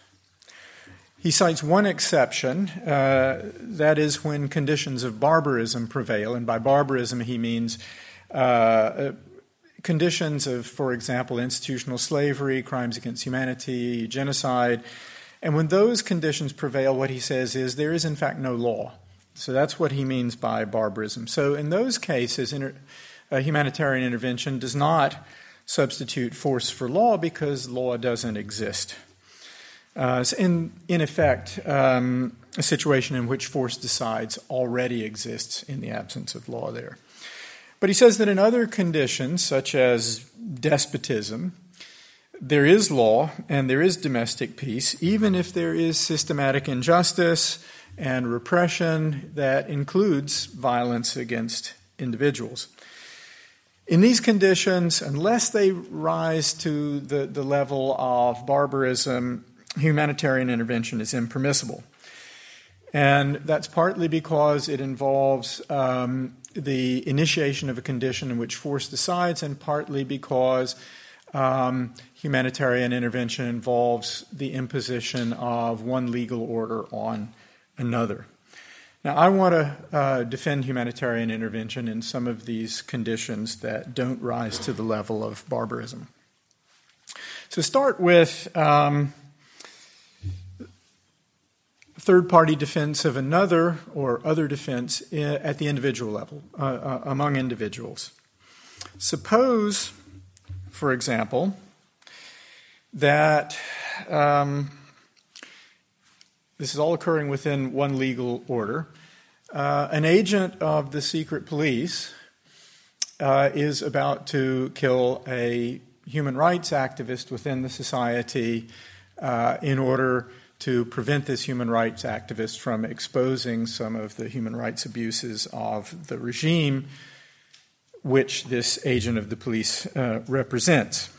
He cites one exception, uh, that is when conditions of barbarism prevail, and by barbarism he means uh, conditions of, for example, institutional slavery, crimes against humanity, genocide. And when those conditions prevail, what he says is there is, in fact, no law So that's what he means by barbarism. So in those cases, inter- humanitarian intervention does not substitute force for law because law doesn't exist. Uh, in, in effect, um, a situation in which force decides already exists in the absence of law there. But he says that in other conditions, such as despotism, there is law and there is domestic peace, even if there is systematic injustice and repression that includes violence against individuals. In these conditions, unless they rise to the, the level of barbarism, humanitarian intervention is impermissible. And that's partly because it involves um, the initiation of a condition in which force decides, and partly because um, humanitarian intervention involves the imposition of one legal order on another. Now, I want to uh, defend humanitarian intervention in some of these conditions that don't rise to the level of barbarism. So, start with um, third party defense of another or other defense at the individual level, uh, uh, among individuals. Suppose, for example, that um, this is all occurring within one legal order. Uh, an agent of the secret police uh, is about to kill a human rights activist within the society uh, in order to prevent this human rights activist from exposing some of the human rights abuses of the regime which this agent of the police uh, represents.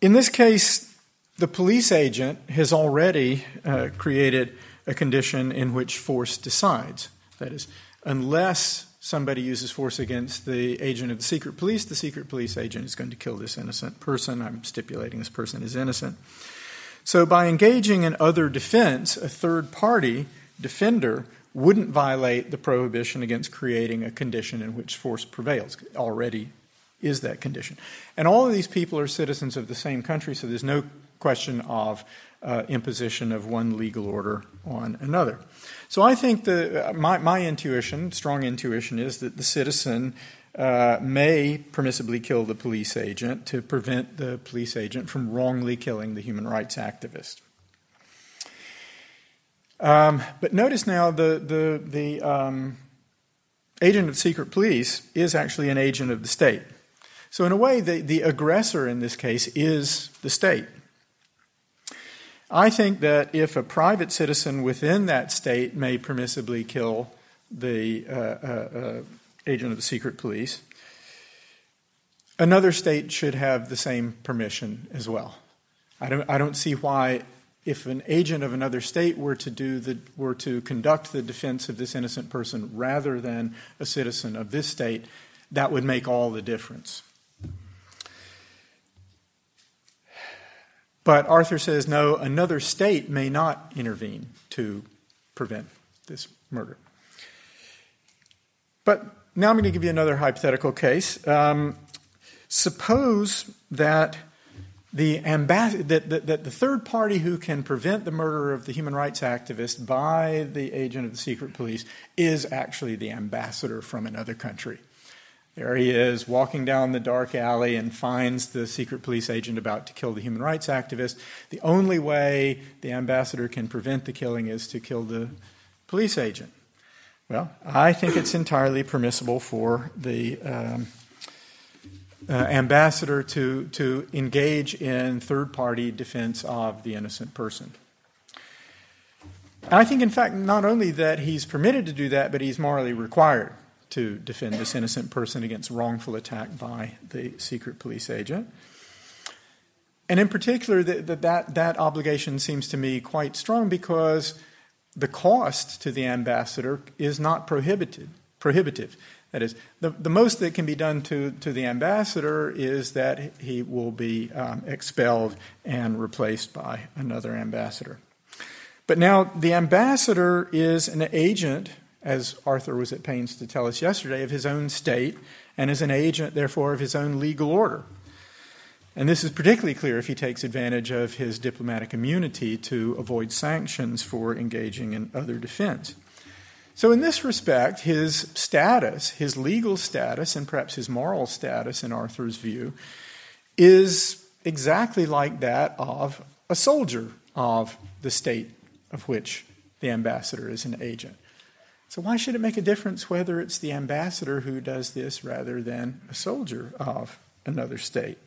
In this case, the police agent has already uh, created a condition in which force decides. That is, unless somebody uses force against the agent of the secret police, the secret police agent is going to kill this innocent person. I'm stipulating this person is innocent. So, by engaging in other defense, a third party defender wouldn't violate the prohibition against creating a condition in which force prevails. already is that condition. And all of these people are citizens of the same country, so there's no question of uh, imposition of one legal order on another. So I think the, my, my intuition, strong intuition, is that the citizen uh, may permissibly kill the police agent to prevent the police agent from wrongly killing the human rights activist. Um, but notice now the, the, the um, agent of secret police is actually an agent of the state. So, in a way, the, the aggressor in this case is the state. I think that if a private citizen within that state may permissibly kill the uh, uh, uh, agent of the secret police, another state should have the same permission as well. I don't, I don't see why, if an agent of another state were to do the, were to conduct the defense of this innocent person rather than a citizen of this state, that would make all the difference. But Arthur says, no, another state may not intervene to prevent this murder. But now I'm going to give you another hypothetical case. Um, suppose that the ambas- that, that, that, the third party who can prevent the murder of the human rights activist by the agent of the secret police is actually the ambassador from another country. There he is, walking down the dark alley and finds the secret police agent about to kill the human rights activist. The only way the ambassador can prevent the killing is to kill the police agent. Well, I think it's entirely permissible for the um, uh, ambassador to, to engage in third party defense of the innocent person. I think, in fact, not only that he's permitted to do that, but he's morally required to defend this innocent person against wrongful attack by the secret police agent. And in particular, that, that, that obligation seems to me quite strong because the cost to the ambassador is not prohibited, prohibitive. That is, the, the most that can be done to, to the ambassador is that he will be um, expelled and replaced by another ambassador. But now, the ambassador is an agent as Arthur was at pains to tell us yesterday, of his own state and as an agent, therefore, of his own legal order. And this is particularly clear if he takes advantage of his diplomatic immunity to avoid sanctions for engaging in other defense. So, in this respect, his status, his legal status, and perhaps his moral status, in Arthur's view, is exactly like that of a soldier of the state of which the ambassador is an agent. So, why should it make a difference whether it's the ambassador who does this rather than a soldier of another state?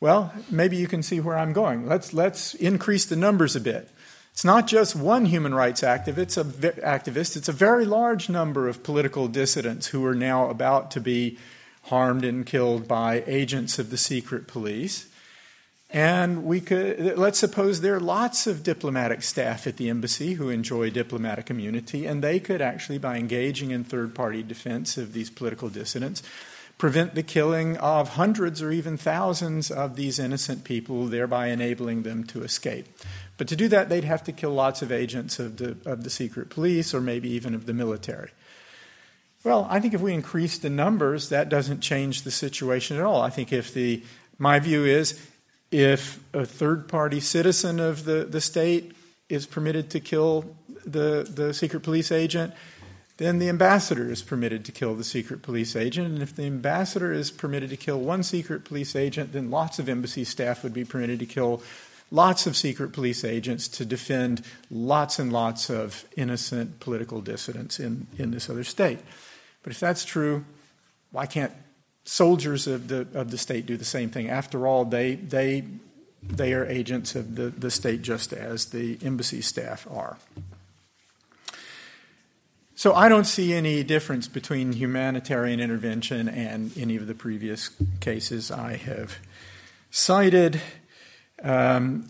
Well, maybe you can see where I'm going. Let's, let's increase the numbers a bit. It's not just one human rights activist, activist, it's a very large number of political dissidents who are now about to be harmed and killed by agents of the secret police. And we could, let's suppose there are lots of diplomatic staff at the embassy who enjoy diplomatic immunity, and they could actually, by engaging in third party defense of these political dissidents, prevent the killing of hundreds or even thousands of these innocent people, thereby enabling them to escape. But to do that, they'd have to kill lots of agents of the, of the secret police or maybe even of the military. Well, I think if we increase the numbers, that doesn't change the situation at all. I think if the, my view is, if a third party citizen of the, the state is permitted to kill the, the secret police agent, then the ambassador is permitted to kill the secret police agent. And if the ambassador is permitted to kill one secret police agent, then lots of embassy staff would be permitted to kill lots of secret police agents to defend lots and lots of innocent political dissidents in, in this other state. But if that's true, why can't soldiers of the, of the state do the same thing? After all, they, they, they are agents of the, the state just as the embassy staff are. So I don't see any difference between humanitarian intervention and any of the previous cases I have cited. Um,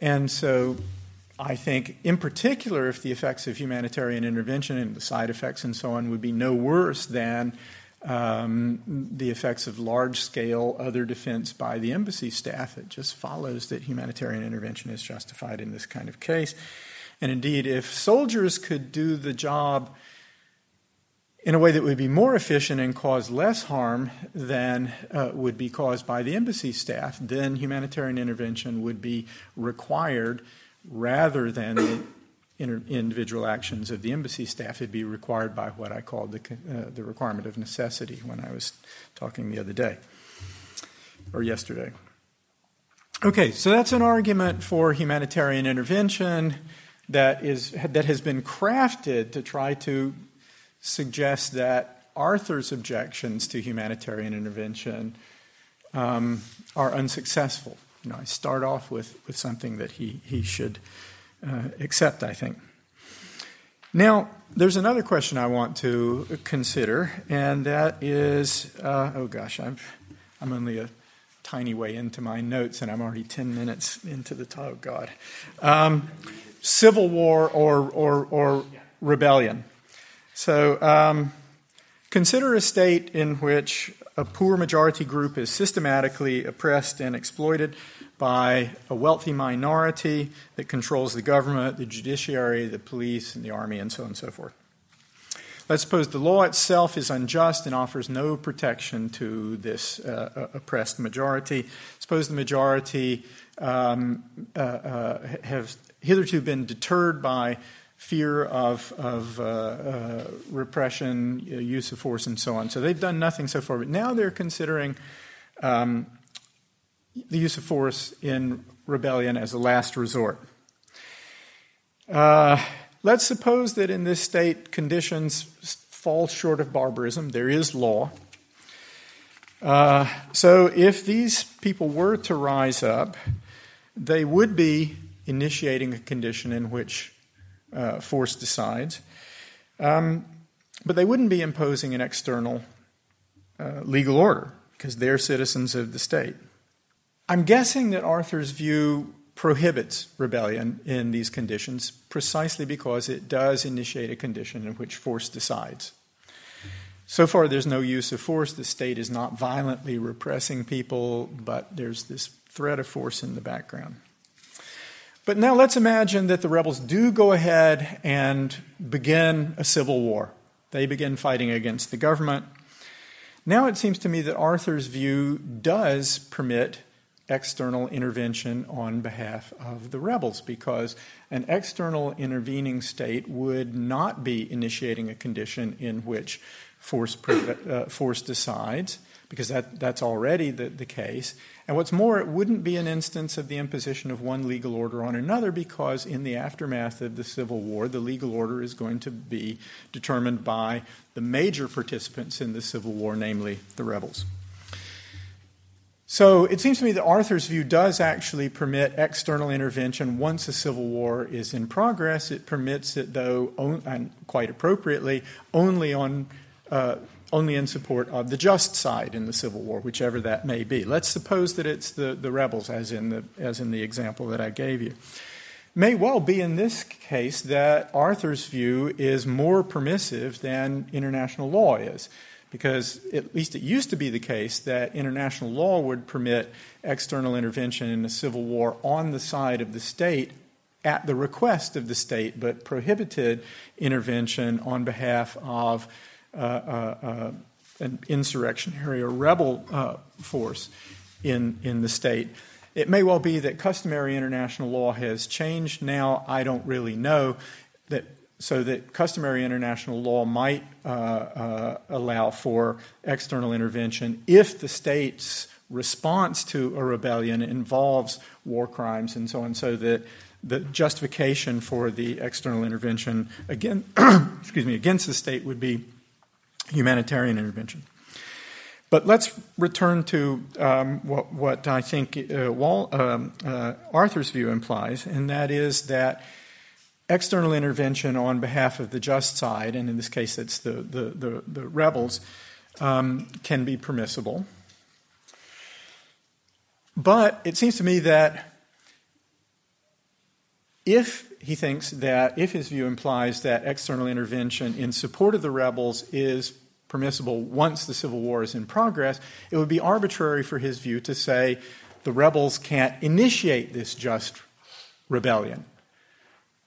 and so I think, in particular, if the effects of humanitarian intervention and the side effects and so on would be no worse than um, the effects of large scale other defense by the embassy staff, it just follows that humanitarian intervention is justified in this kind of case. And indeed, if soldiers could do the job in a way that would be more efficient and cause less harm than uh, would be caused by the embassy staff, then humanitarian intervention would be required rather than inter- individual actions of the embassy staff. It'd be required by what I called the, uh, the requirement of necessity when I was talking the other day or yesterday. Okay, so that's an argument for humanitarian intervention that is that has been crafted to try to suggest that Arthur's objections to humanitarian intervention um, are unsuccessful. You know, I start off with, with something that he, he should uh, accept, I think. Now, there's another question I want to consider, and that is uh, oh gosh, I'm, I'm only a tiny way into my notes, and I'm already 10 minutes into the oh God. Um, civil war or, or, or rebellion. So um, consider a state in which a poor majority group is systematically oppressed and exploited by a wealthy minority that controls the government, the judiciary, the police, and the army, and so on and so forth. Let's suppose the law itself is unjust and offers no protection to this uh, uh oppressed majority. Suppose the majority um, uh, uh, have hitherto been deterred by fear of, of uh, uh, repression, uh, use of force, and so on. So they've done nothing so far, but now they're considering um, the use of force in rebellion as a last resort. Uh, let's suppose that in this state conditions fall short of barbarism, there is law. Uh, so if these people were to rise up, they would be initiating a condition in which uh, force decides. Um, but they wouldn't be imposing an external uh, legal order because they're citizens of the state. I'm guessing that Arthur's view prohibits rebellion in these conditions precisely because it does initiate a condition in which force decides. So far, there's no use of force. The state is not violently repressing people, but there's this threat of force in the background. But now let's imagine that the rebels do go ahead and begin a civil war. They begin fighting against the government. Now it seems to me that Arthur's view does permit external intervention on behalf of the rebels because an external intervening state would not be initiating a condition in which force, uh, force decides, because that, that's already the, the case. And what's more, it wouldn't be an instance of the imposition of one legal order on another because, in the aftermath of the Civil War, the legal order is going to be determined by the major participants in the Civil War, namely the rebels. So it seems to me that Arthur's view does actually permit external intervention once a civil war is in progress. It permits it, though, and quite appropriately, only on uh, only in support of the just side in the Civil War, whichever that may be. Let's suppose that it's the, the rebels, as in the, as in the example that I gave you. May well be in this case that Arthur's view is more permissive than international law is because at least it used to be the case that international law would permit external intervention in a civil war on the side of the state at the request of the state, but prohibited intervention on behalf of uh, uh, uh, an insurrectionary or rebel uh, force in, in the state. It may well be that customary international law has changed now. I don't really know that so that customary international law might uh, uh, allow for external intervention if the state's response to a rebellion involves war crimes and so on, so that the justification for the external intervention again, excuse me, against the state would be humanitarian intervention. But let's return to um, what, what, I think uh, Wall, um, uh, Arthur's view implies, and that is that external intervention on behalf of the just side, and in this case it's the, the, the, the rebels, um, can be permissible. But it seems to me that if he thinks that, if his view implies that external intervention in support of the rebels is permissible once the Civil War is in progress, it would be arbitrary for his view to say the rebels can't initiate this just rebellion.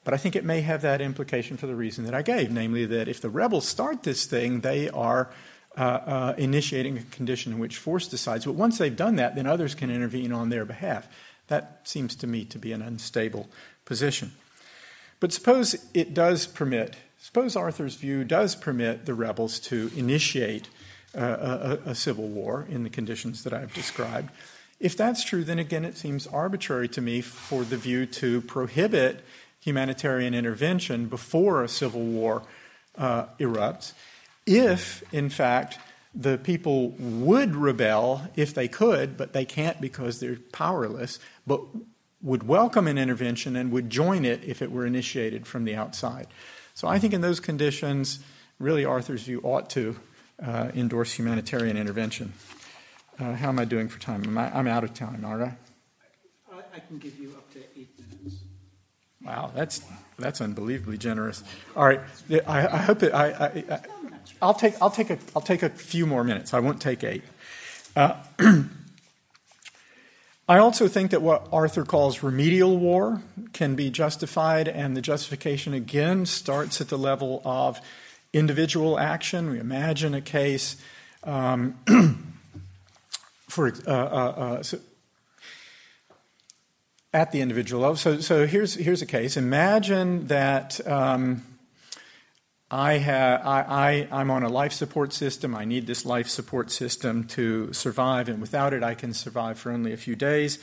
But I think it may have that implication for the reason that I gave, namely that if the rebels start this thing, they are uh, uh, initiating a condition in which force decides. But once they've done that, then others can intervene on their behalf. That seems to me to be an unstable position. But suppose it does permit, suppose Arthur's view does permit the rebels to initiate uh, a, a civil war in the conditions that I've described. If that's true, then again it seems arbitrary to me for the view to prohibit humanitarian intervention before a civil war uh, erupts. If, in fact, the people would rebel if they could, but they can't because they're powerless, but would welcome an intervention and would join it if it were initiated from the outside. So I think in those conditions, really Arthur's view ought to uh, endorse humanitarian intervention. Uh, how am I doing for time? Am I, am out of time, aren't I? I can give you up to eight minutes. Wow, that's that's unbelievably generous. All right, I, I hope that I, I, will take I'll take a I'll take a few more minutes. I won't take eight. Uh, I also think that what Arthur calls remedial war can be justified, and the justification again starts at the level of individual action. We imagine a case um, for uh, uh, uh so at the individual level. So, so here's, here's a case. Imagine that um, I have, I, I, I'm on a life support system. I need this life support system to survive, and without it, I can survive for only a few days.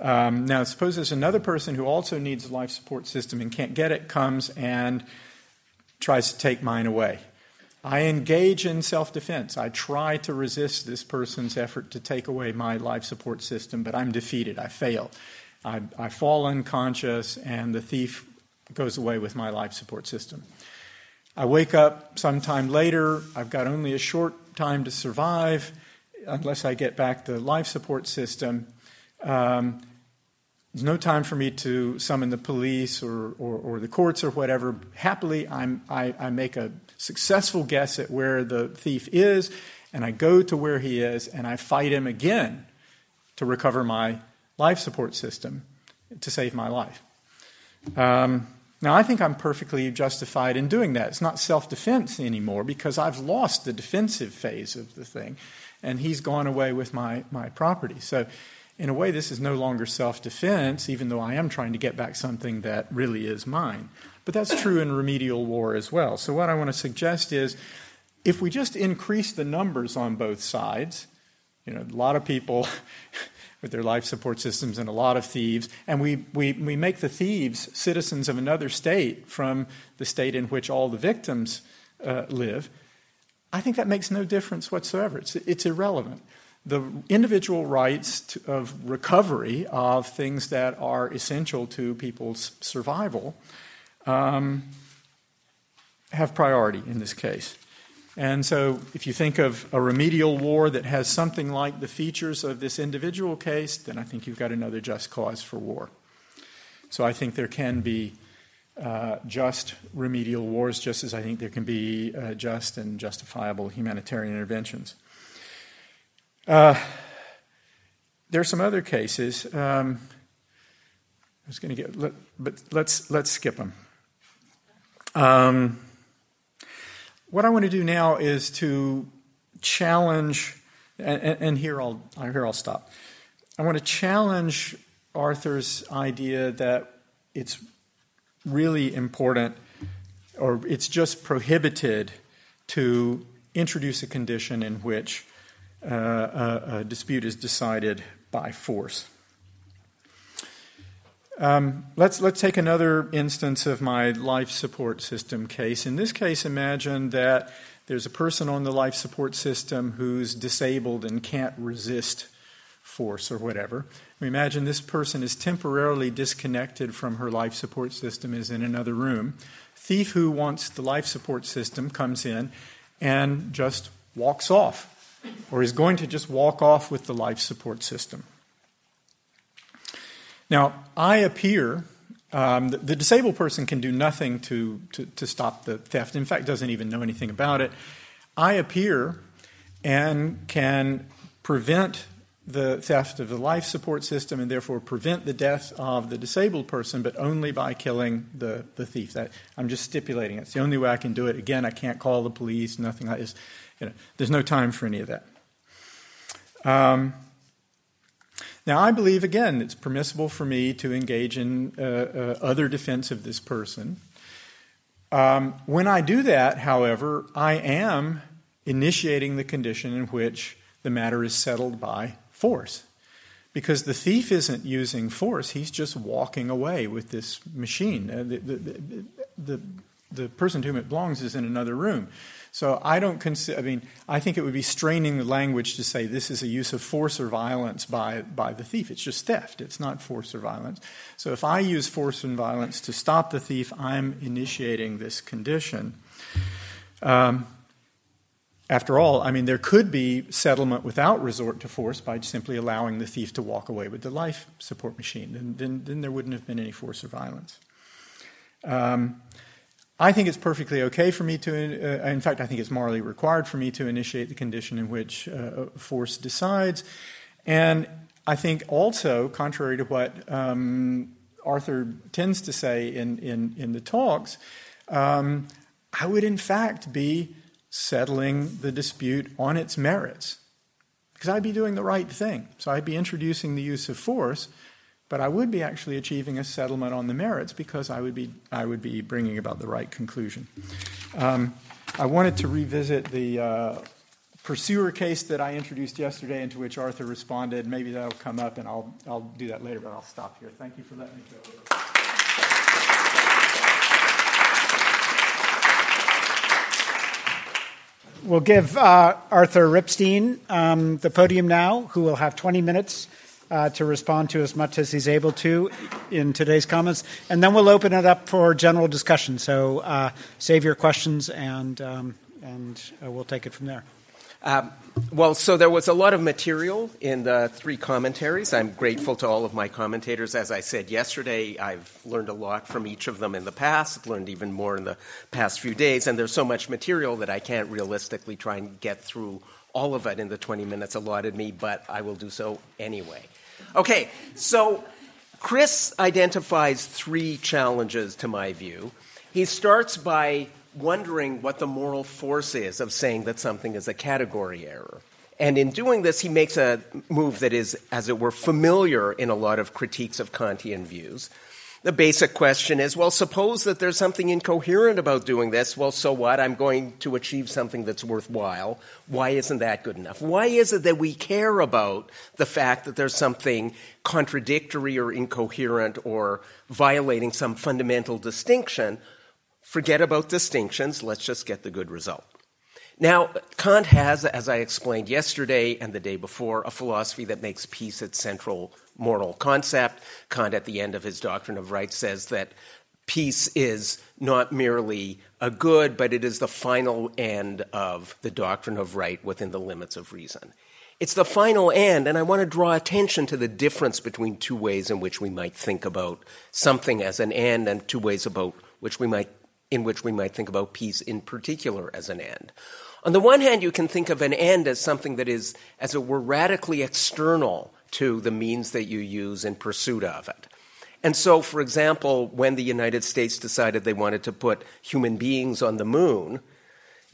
Um, now, suppose there's another person who also needs a life support system and can't get it, comes and tries to take mine away. I engage in self defense. I try to resist this person's effort to take away my life support system, but I'm defeated. I fail. I, I fall unconscious, and the thief goes away with my life support system. I wake up sometime later. I've got only a short time to survive unless I get back the life support system. Um, there's no time for me to summon the police or, or, or the courts or whatever. Happily, I, I make a successful guess at where the thief is, and I go to where he is, and I fight him again to recover my life support system to save my life. Um, Now, I think I'm perfectly justified in doing that. It's not self defense anymore because I've lost the defensive phase of the thing, and he's gone away with my, my property. So, in a way, this is no longer self defense, even though I am trying to get back something that really is mine. But that's true in remedial war as well. So, what I want to suggest is if we just increase the numbers on both sides, you know, a lot of people with their life support systems and a lot of thieves, and we, we, we make the thieves citizens of another state from the state in which all the victims uh, live, I think that makes no difference whatsoever. It's, it's irrelevant the individual rights to, of recovery of things that are essential to people's survival um, have priority in this case. And so, if you think of a remedial war that has something like the features of this individual case, then I think you've got another just cause for war. So, I think there can be uh, just remedial wars, just as I think there can be uh, just and justifiable humanitarian interventions. Uh, there are some other cases. Um, I was going to get, let, but let's let's skip them. Um, what I want to do now is to challenge, and, and here I'll here I'll stop. I want to challenge Arthur's idea that it's really important, or it's just prohibited to introduce a condition in which uh, a, a, dispute is decided by force. Um, let's, let's take another instance of my life support system case. In this case, imagine that there's a person on the life support system who's disabled and can't resist force or whatever. We imagine this person is temporarily disconnected from her life support system, is in another room. Thief who wants the life support system comes in and just walks off or is going to just walk off with the life support system. Now, I appear, um, the, the, disabled person can do nothing to, to, to stop the theft. In fact, doesn't even know anything about it. I appear and can prevent the theft of the life support system and therefore prevent the death of the disabled person, but only by killing the, the thief. That, I'm just stipulating it. It's the only way I can do it. Again, I can't call the police, nothing like this. You know, there's no time for any of that. Um, now, I believe, again, it's permissible for me to engage in uh, uh, other defense of this person. Um, when I do that, however, I am initiating the condition in which the matter is settled by force. Because the thief isn't using force, he's just walking away with this machine. Uh, the, the, the, the, person to whom it belongs is in another room. So I don't consider, I mean, I think it would be straining the language to say this is a use of force or violence by, by the thief. It's just theft, it's not force or violence. So if I use force and violence to stop the thief, I'm initiating this condition. Um, after all, I mean, there could be settlement without resort to force by simply allowing the thief to walk away with the life support machine. Then, then, then there wouldn't have been any force or violence. Um, I think it's perfectly okay for me to, uh, in fact, I think it's morally required for me to initiate the condition in which uh, force decides. And I think also, contrary to what um, Arthur tends to say in, in, in the talks, um, I would in fact be settling the dispute on its merits because I'd be doing the right thing. So I'd be introducing the use of force but I would be actually achieving a settlement on the merits because I would be, I would be bringing about the right conclusion. Um, I wanted to revisit the uh, pursuer case that I introduced yesterday, and to which Arthur responded. Maybe that'll come up, and I'll, I'll do that later, but I'll stop here. Thank you for letting me go. We'll give uh, Arthur Ripstein um, the podium now, who will have 20 minutes uh, to respond to as much as he's able to in today's comments, and then we'll open it up for general discussion. So uh, save your questions, and um, and uh, we'll take it from there. Um, well, so there was a lot of material in the three commentaries. I'm grateful to all of my commentators. As I said yesterday, I've learned a lot from each of them in the past, learned even more in the past few days, and there's so much material that I can't realistically try and get through all of it in the 20 minutes allotted me, but I will do so anyway. Okay, so Chris identifies three challenges to my view. He starts by wondering what the moral force is of saying that something is a category error. And in doing this, he makes a move that is, as it were, familiar in a lot of critiques of Kantian views. The basic question is well, suppose that there's something incoherent about doing this. Well, so what? I'm going to achieve something that's worthwhile. Why isn't that good enough? Why is it that we care about the fact that there's something contradictory or incoherent or violating some fundamental distinction? Forget about distinctions. Let's just get the good result. Now, Kant has, as I explained yesterday and the day before, a philosophy that makes peace its central moral concept. Kant, at the end of his Doctrine of Right, says that peace is not merely a good, but it is the final end of the doctrine of right within the limits of reason. It's the final end, and I want to draw attention to the difference between two ways in which we might think about something as an end and two ways about which we might in which we might think about peace in particular as an end. On the one hand, you can think of an end as something that is, as it were, radically external to the means that you use in pursuit of it. And so, for example, when the United States decided they wanted to put human beings on the moon,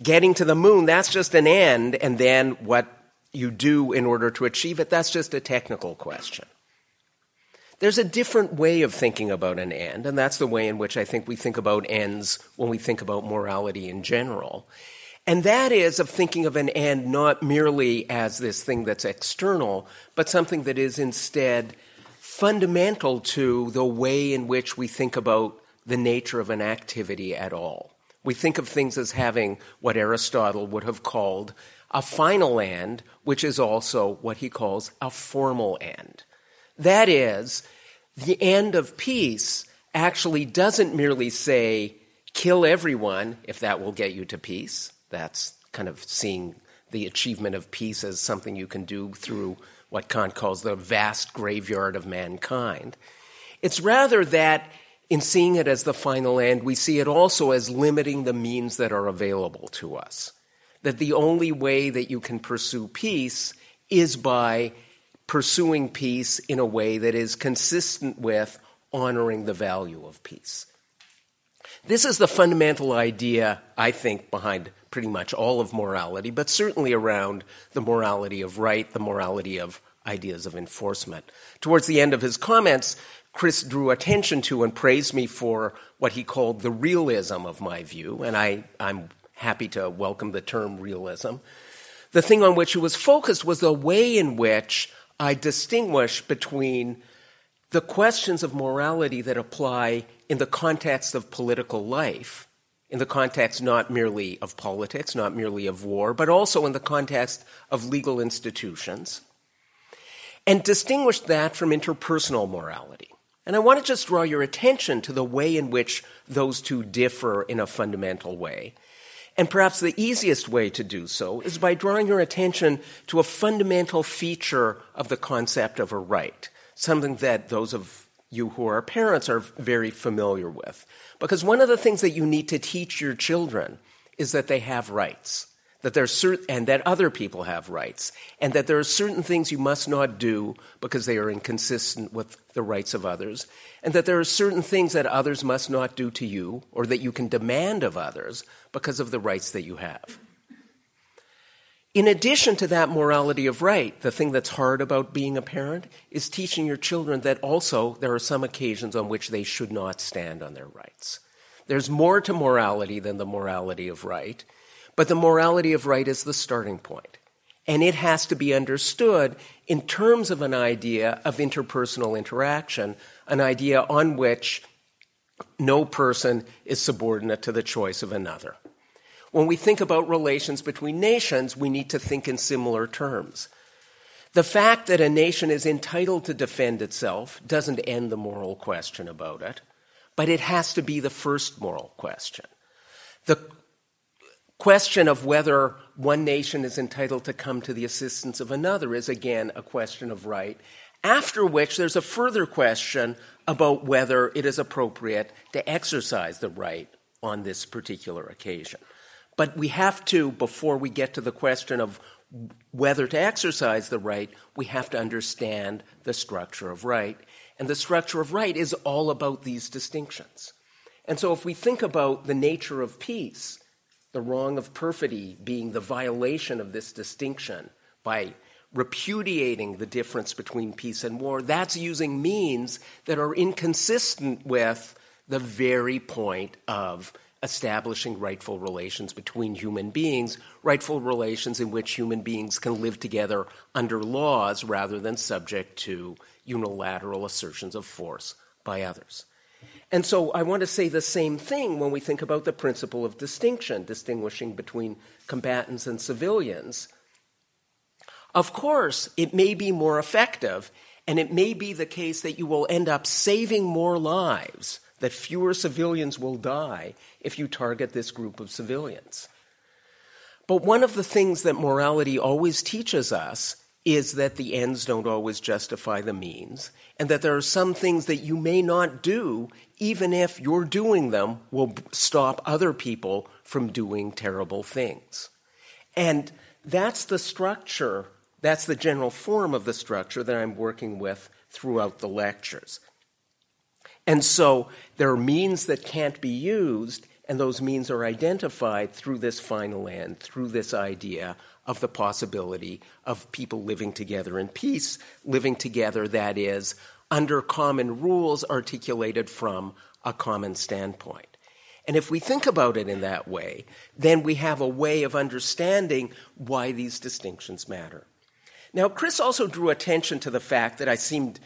getting to the moon, that's just an end, and then what you do in order to achieve it, that's just a technical question. There's a different way of thinking about an end, and that's the way in which I think we think about ends when we think about morality in general. And that is of thinking of an end not merely as this thing that's external, but something that is instead fundamental to the way in which we think about the nature of an activity at all. We think of things as having what Aristotle would have called a final end, which is also what he calls a formal end. That is, the end of peace actually doesn't merely say, kill everyone if that will get you to peace. That's kind of seeing the achievement of peace as something you can do through what Kant calls the vast graveyard of mankind. It's rather that in seeing it as the final end, we see it also as limiting the means that are available to us. That the only way that you can pursue peace is by pursuing peace in a way that is consistent with honoring the value of peace. This is the fundamental idea, I think, behind pretty much all of morality, but certainly around the morality of right, the morality of ideas of enforcement. Towards the end of his comments, Chris drew attention to and praised me for what he called the realism of my view, and I, I'm happy to welcome the term realism. The thing on which he was focused was the way in which I distinguish between the questions of morality that apply in the context of political life in the context not merely of politics, not merely of war, but also in the context of legal institutions, and distinguish that from interpersonal morality. And I want to just draw your attention to the way in which those two differ in a fundamental way. And perhaps the easiest way to do so is by drawing your attention to a fundamental feature of the concept of a right, something that those of you who are parents are very familiar with. Because one of the things that you need to teach your children is that they have rights, that there's certain, and that other people have rights, and that there are certain things you must not do because they are inconsistent with the rights of others, and that there are certain things that others must not do to you or that you can demand of others because of the rights that you have. In addition to that morality of right, the thing that's hard about being a parent is teaching your children that also there are some occasions on which they should not stand on their rights. There's more to morality than the morality of right, but the morality of right is the starting point. And it has to be understood in terms of an idea of interpersonal interaction, an idea on which no person is subordinate to the choice of another. When we think about relations between nations, we need to think in similar terms. The fact that a nation is entitled to defend itself doesn't end the moral question about it, but it has to be the first moral question. The question of whether one nation is entitled to come to the assistance of another is again a question of right, after which there's a further question about whether it is appropriate to exercise the right on this particular occasion. But we have to, before we get to the question of whether to exercise the right, we have to understand the structure of right. And the structure of right is all about these distinctions. And so if we think about the nature of peace, the wrong of perfidy being the violation of this distinction by repudiating the difference between peace and war, that's using means that are inconsistent with the very point of establishing rightful relations between human beings, rightful relations in which human beings can live together under laws rather than subject to unilateral assertions of force by others. And so I want to say the same thing when we think about the principle of distinction, distinguishing between combatants and civilians. Of course, it may be more effective, and it may be the case that you will end up saving more lives, that fewer civilians will die if you target this group of civilians. But one of the things that morality always teaches us is that the ends don't always justify the means, and that there are some things that you may not do, even if your doing them will stop other people from doing terrible things. And that's the structure, that's the general form of the structure that I'm working with throughout the lectures. And so there are means that can't be used, and those means are identified through this final end, through this idea of the possibility of people living together in peace, living together, that is, under common rules articulated from a common standpoint. And if we think about it in that way, then we have a way of understanding why these distinctions matter. Now, Chris also drew attention to the fact that I seemed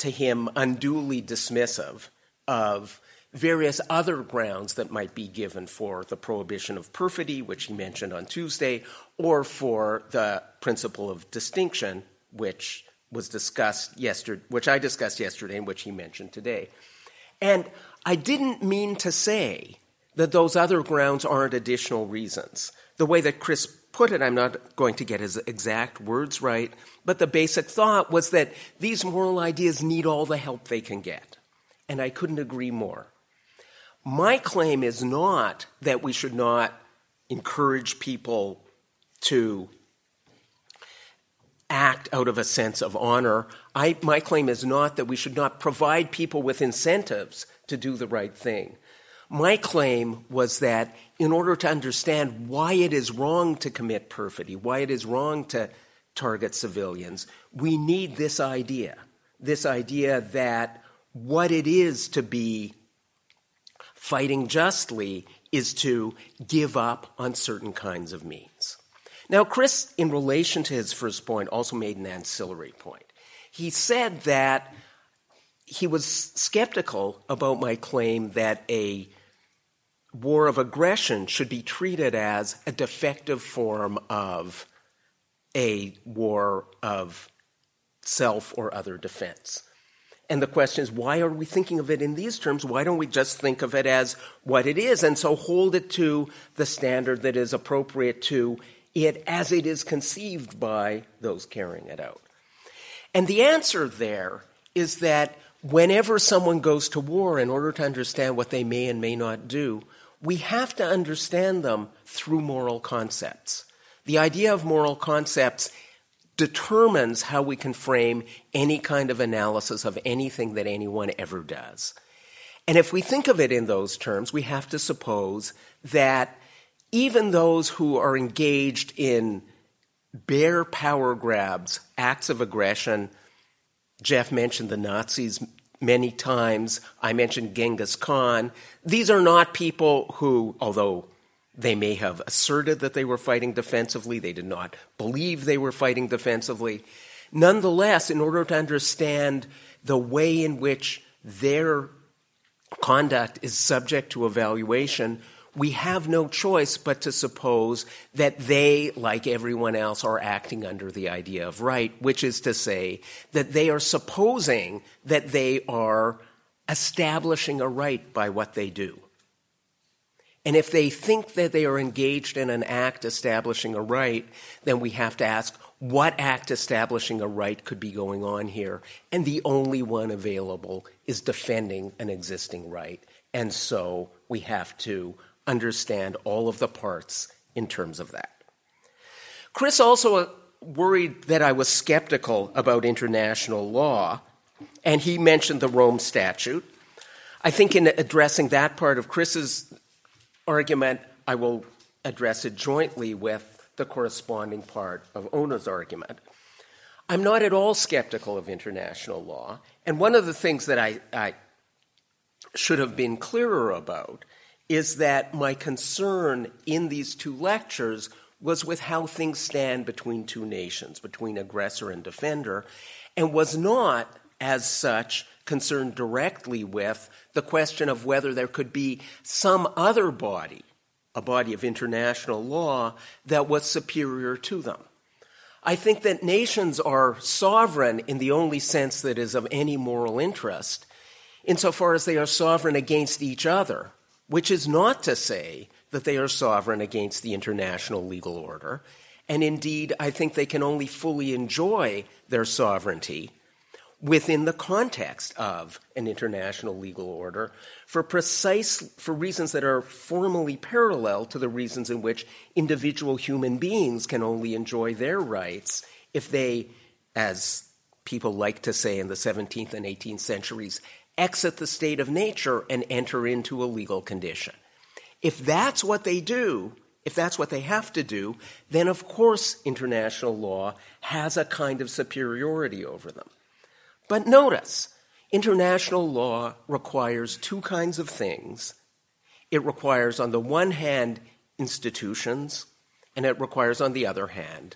to him unduly dismissive of various other grounds that might be given for the prohibition of perfidy, which he mentioned on Tuesday, or for the principle of distinction, which was discussed yesterday, which I discussed yesterday and which he mentioned today. And I didn't mean to say that those other grounds aren't additional reasons. The way that Chris put it, I'm not going to get his exact words right, but the basic thought was that these moral ideas need all the help they can get. And I couldn't agree more. My claim is not that we should not encourage people to act out of a sense of honor. I, my claim is not that we should not provide people with incentives to do the right thing. My claim was that in order to understand why it is wrong to commit perfidy, why it is wrong to target civilians, we need this idea this idea that what it is to be fighting justly is to give up on certain kinds of means. Now, Chris, in relation to his first point, also made an ancillary point. He said that he was skeptical about my claim that a war of aggression should be treated as a defective form of a war of self or other defense. And the question is, why are we thinking of it in these terms? Why don't we just think of it as what it is? And so hold it to the standard that is appropriate to it as it is conceived by those carrying it out. And the answer there is that whenever someone goes to war, in order to understand what they may and may not do, we have to understand them through moral concepts. The idea of moral concepts determines how we can frame any kind of analysis of anything that anyone ever does. And if we think of it in those terms, we have to suppose that even those who are engaged in bare power grabs, acts of aggression, Jeff mentioned the Nazis many times. I mentioned Genghis Khan. These are not people who, although they may have asserted that they were fighting defensively. They did not believe they were fighting defensively. Nonetheless, in order to understand the way in which their conduct is subject to evaluation, we have no choice but to suppose that they, like everyone else, are acting under the idea of right, which is to say that they are supposing that they are establishing a right by what they do. And if they think that they are engaged in an act establishing a right, then we have to ask what act establishing a right could be going on here. And the only one available is defending an existing right. And so we have to understand all of the parts in terms of that. Chris also uh, worried that I was skeptical about international law, and he mentioned the Rome Statute. I think in addressing that part of Chris's argument, I will address it jointly with the corresponding part of Oona's argument. I'm not at all skeptical of international law, and one of the things that I, I should have been clearer about is that my concern in these two lectures was with how things stand between two nations, between aggressor and defender, and was not, as such, concerned directly with the question of whether there could be some other body, a body of international law, that was superior to them. I think that nations are sovereign in the only sense that is of any moral interest, insofar as they are sovereign against each other, which is not to say that they are sovereign against the international legal order. And indeed, I think they can only fully enjoy their sovereignty within the context of an international legal order for precise for reasons that are formally parallel to the reasons in which individual human beings can only enjoy their rights if they as people like to say in the 17th and 18th centuries exit the state of nature and enter into a legal condition if that's what they do, if that's what they have to do, then of course international law has a kind of superiority over them. But notice, international law requires two kinds of things. It requires, on the one hand, institutions, and it requires, on the other hand,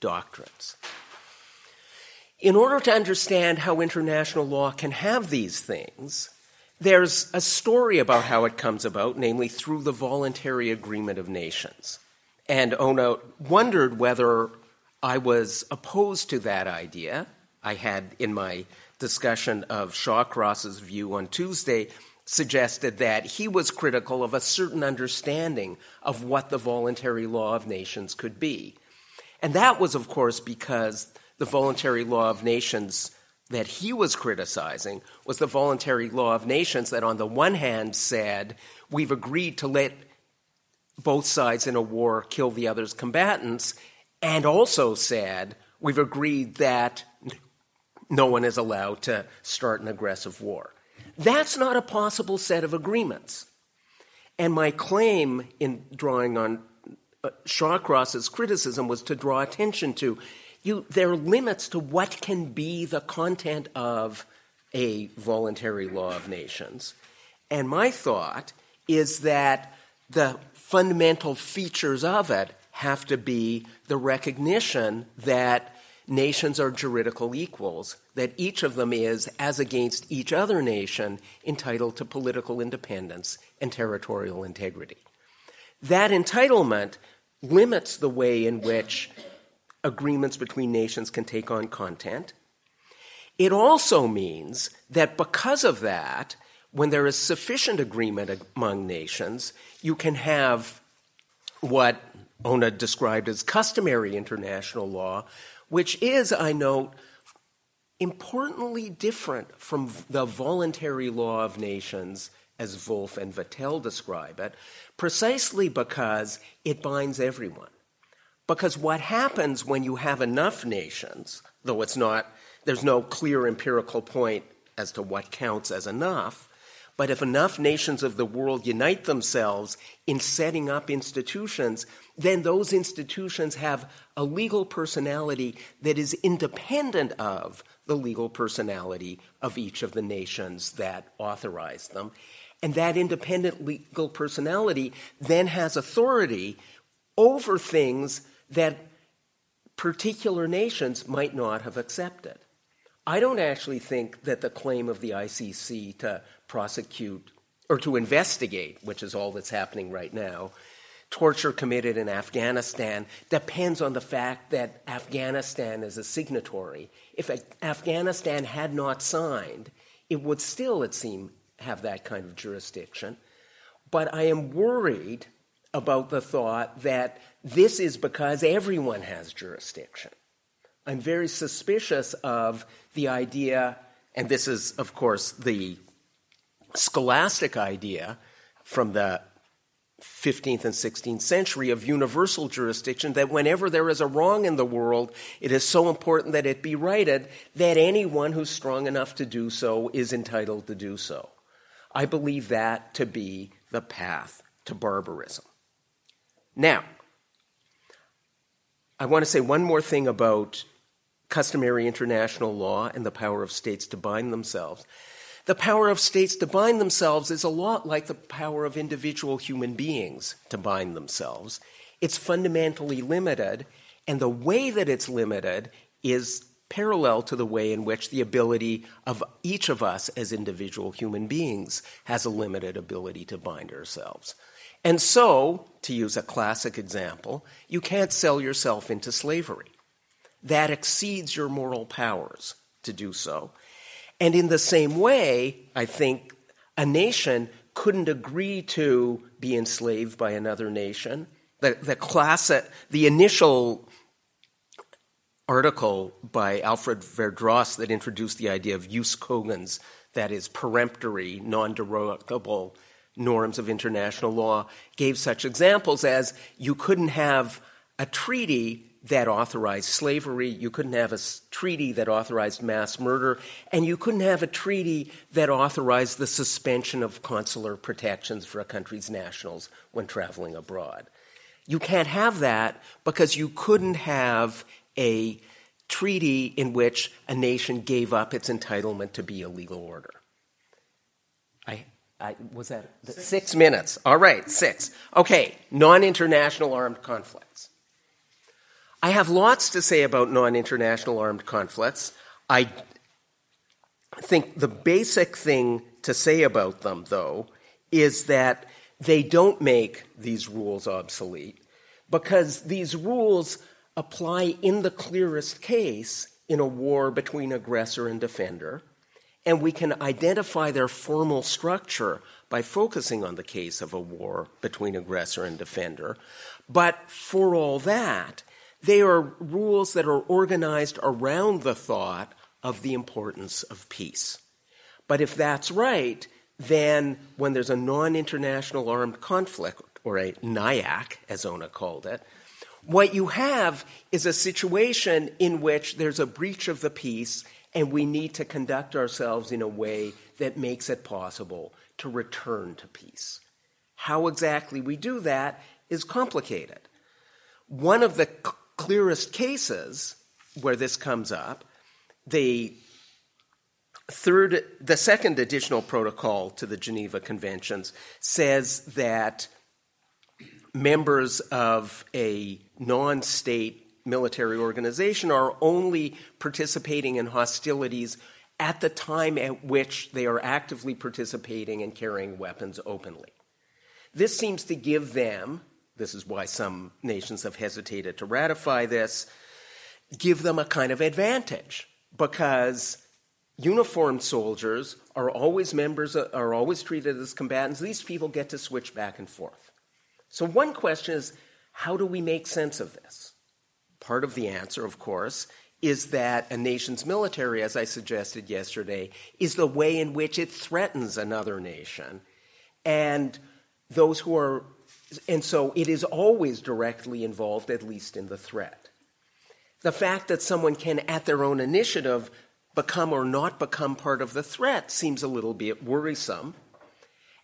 doctrines. In order to understand how international law can have these things, there's a story about how it comes about, namely through the voluntary agreement of nations. And Oona wondered whether I was opposed to that idea. I had, in my discussion of Shawcross's view on Tuesday, suggested that he was critical of a certain understanding of what the voluntary law of nations could be. And that was, of course, because the voluntary law of nations that he was criticizing was the voluntary law of nations that, on the one hand, said we've agreed to let both sides in a war kill the other's combatants, and also said we've agreed that no one is allowed to start an aggressive war. That's not a possible set of agreements. And my claim in drawing on uh, Shawcross's criticism was to draw attention to you, there are limits to what can be the content of a voluntary law of nations. And my thought is that the fundamental features of it have to be the recognition that nations are juridical equals, that each of them is, as against each other nation, entitled to political independence and territorial integrity. That entitlement limits the way in which agreements between nations can take on content. It also means that because of that, when there is sufficient agreement among nations, you can have what Oona described as customary international law, which is, I note, importantly different from the voluntary law of nations as Wolff and Vattel describe it, precisely because it binds everyone. Because what happens when you have enough nations, though it's not, there's no clear empirical point as to what counts as enough, but if enough nations of the world unite themselves in setting up institutions, then those institutions have a legal personality that is independent of the legal personality of each of the nations that authorize them. And that independent legal personality then has authority over things that particular nations might not have accepted. I don't actually think that the claim of the ICC to prosecute or to investigate, which is all that's happening right now, torture committed in Afghanistan depends on the fact that Afghanistan is a signatory. If Afghanistan had not signed, it would still, it seems, have that kind of jurisdiction. But I am worried about the thought that this is because everyone has jurisdiction. I'm very suspicious of the idea, and this is, of course, the scholastic idea from the 15th and 16th century of universal jurisdiction that whenever there is a wrong in the world, it is so important that it be righted that anyone who's strong enough to do so is entitled to do so. I believe that to be the path to barbarism. Now, I want to say one more thing about customary international law and the power of states to bind themselves. The power of states to bind themselves is a lot like the power of individual human beings to bind themselves. It's fundamentally limited, and the way that it's limited is parallel to the way in which the ability of each of us as individual human beings has a limited ability to bind ourselves. And so, to use a classic example, you can't sell yourself into slavery. That exceeds your moral powers to do so. And in the same way, I think a nation couldn't agree to be enslaved by another nation. The, the, classic, the initial article by Alfred Verdross that introduced the idea of jus cogens, that is, peremptory, non derogable norms of international law, gave such examples as you couldn't have a treaty that authorized slavery, you couldn't have a treaty that authorized mass murder, and you couldn't have a treaty that authorized the suspension of consular protections for a country's nationals when traveling abroad. You can't have that because you couldn't have a treaty in which a nation gave up its entitlement to be a legal order. I, I was that six. six minutes. All right, six. Okay, non international armed conflicts. I have lots to say about non international armed conflicts. I think the basic thing to say about them, though, is that they don't make these rules obsolete because these rules apply in the clearest case in a war between aggressor and defender, and we can identify their formal structure by focusing on the case of a war between aggressor and defender. But for all that, they are rules that are organized around the thought of the importance of peace. But if that's right, then when there's a non international armed conflict, or a NIAC, as Oona called it, what you have is a situation in which there's a breach of the peace and we need to conduct ourselves in a way that makes it possible to return to peace. How exactly we do that is complicated. One of the clearest cases where this comes up, the third, the second additional protocol to the Geneva Conventions says that members of a non state military organization are only participating in hostilities at the time at which they are actively participating and carrying weapons openly. This seems to give them this is why some nations have hesitated to ratify this, give them a kind of advantage because uniformed soldiers are always members, are always treated as combatants. These people get to switch back and forth. So, one question is how do we make sense of this? Part of the answer, of course, is that a nation's military, as I suggested yesterday, is the way in which it threatens another nation. And those who are and so it is always directly involved, at least in the threat. The fact that someone can, at their own initiative, become or not become part of the threat seems a little bit worrisome.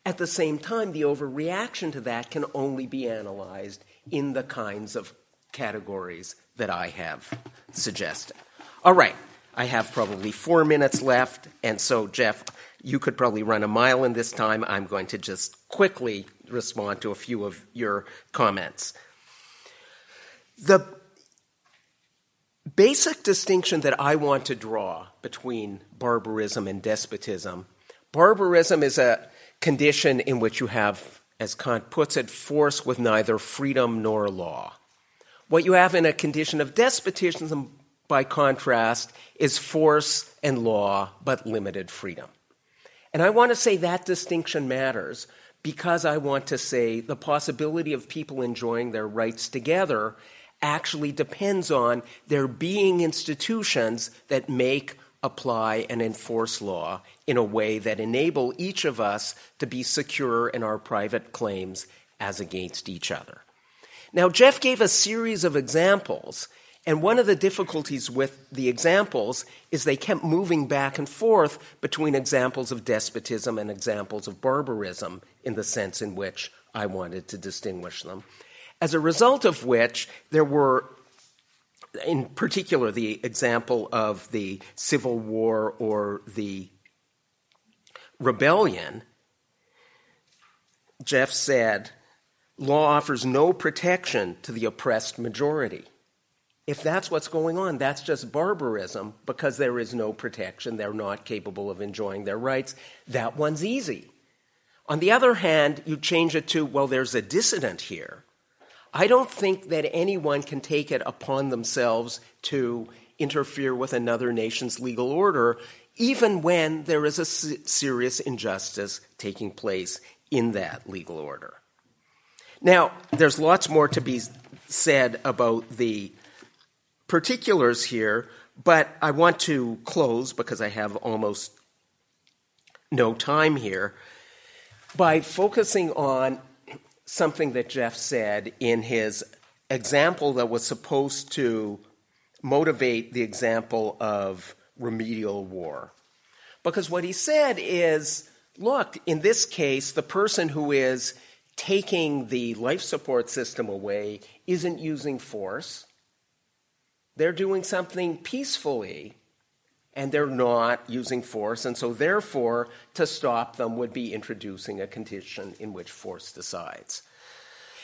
At the same time, the overreaction to that can only be analyzed in the kinds of categories that I have suggested. All right, I have probably four minutes left, and so, Jeff, you could probably run a mile in this time. I'm going to just quickly respond to a few of your comments. The basic distinction that I want to draw between barbarism and despotism barbarism is a condition in which you have, as Kant puts it, force with neither freedom nor law. What you have in a condition of despotism, by contrast, is force and law, but limited freedom. And I want to say that distinction matters because I want to say the possibility of people enjoying their rights together actually depends on there being institutions that make, apply, and enforce law in a way that enable each of us to be secure in our private claims as against each other. Now, Jeff gave a series of examples, and one of the difficulties with the examples is they kept moving back and forth between examples of despotism and examples of barbarism in the sense in which I wanted to distinguish them. As a result of which, there were, in particular, the example of the Civil War or the rebellion. Jeff said, law offers no protection to the oppressed majority. If that's what's going on, that's just barbarism because there is no protection. They're not capable of enjoying their rights. That one's easy. On the other hand, you change it to, well, there's a dissident here. I don't think that anyone can take it upon themselves to interfere with another nation's legal order, even when there is a serious injustice taking place in that legal order. Now, there's lots more to be said about the particulars here, but I want to close because I have almost no time here by focusing on something that Jeff said in his example that was supposed to motivate the example of remedial war. Because what he said is look, in this case, the person who is taking the life support system away isn't using force. They're doing something peacefully and they're not using force. And so, therefore, to stop them would be introducing a condition in which force decides.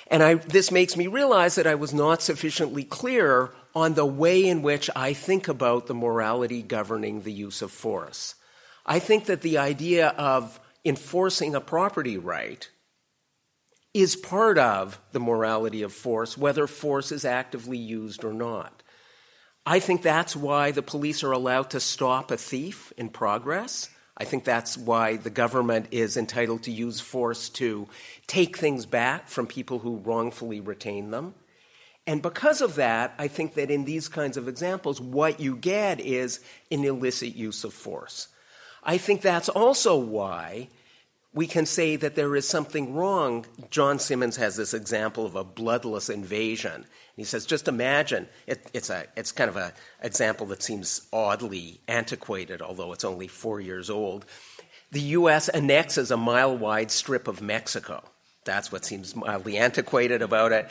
And I, this makes me realize that I was not sufficiently clear on the way in which I think about the morality governing the use of force. I think that the idea of enforcing a property right is part of the morality of force, whether force is actively used or not. I think that's why the police are allowed to stop a thief in progress. I think that's why the government is entitled to use force to take things back from people who wrongfully retain them. And because of that, I think that in these kinds of examples, what you get is an illicit use of force. I think that's also why we can say that there is something wrong. John Simmons has this example of a bloodless invasion. He says, just imagine, it, it's, a, it's kind of an example that seems oddly antiquated, although it's only four years old. The U.S. annexes a mile wide strip of Mexico. That's what seems mildly antiquated about it.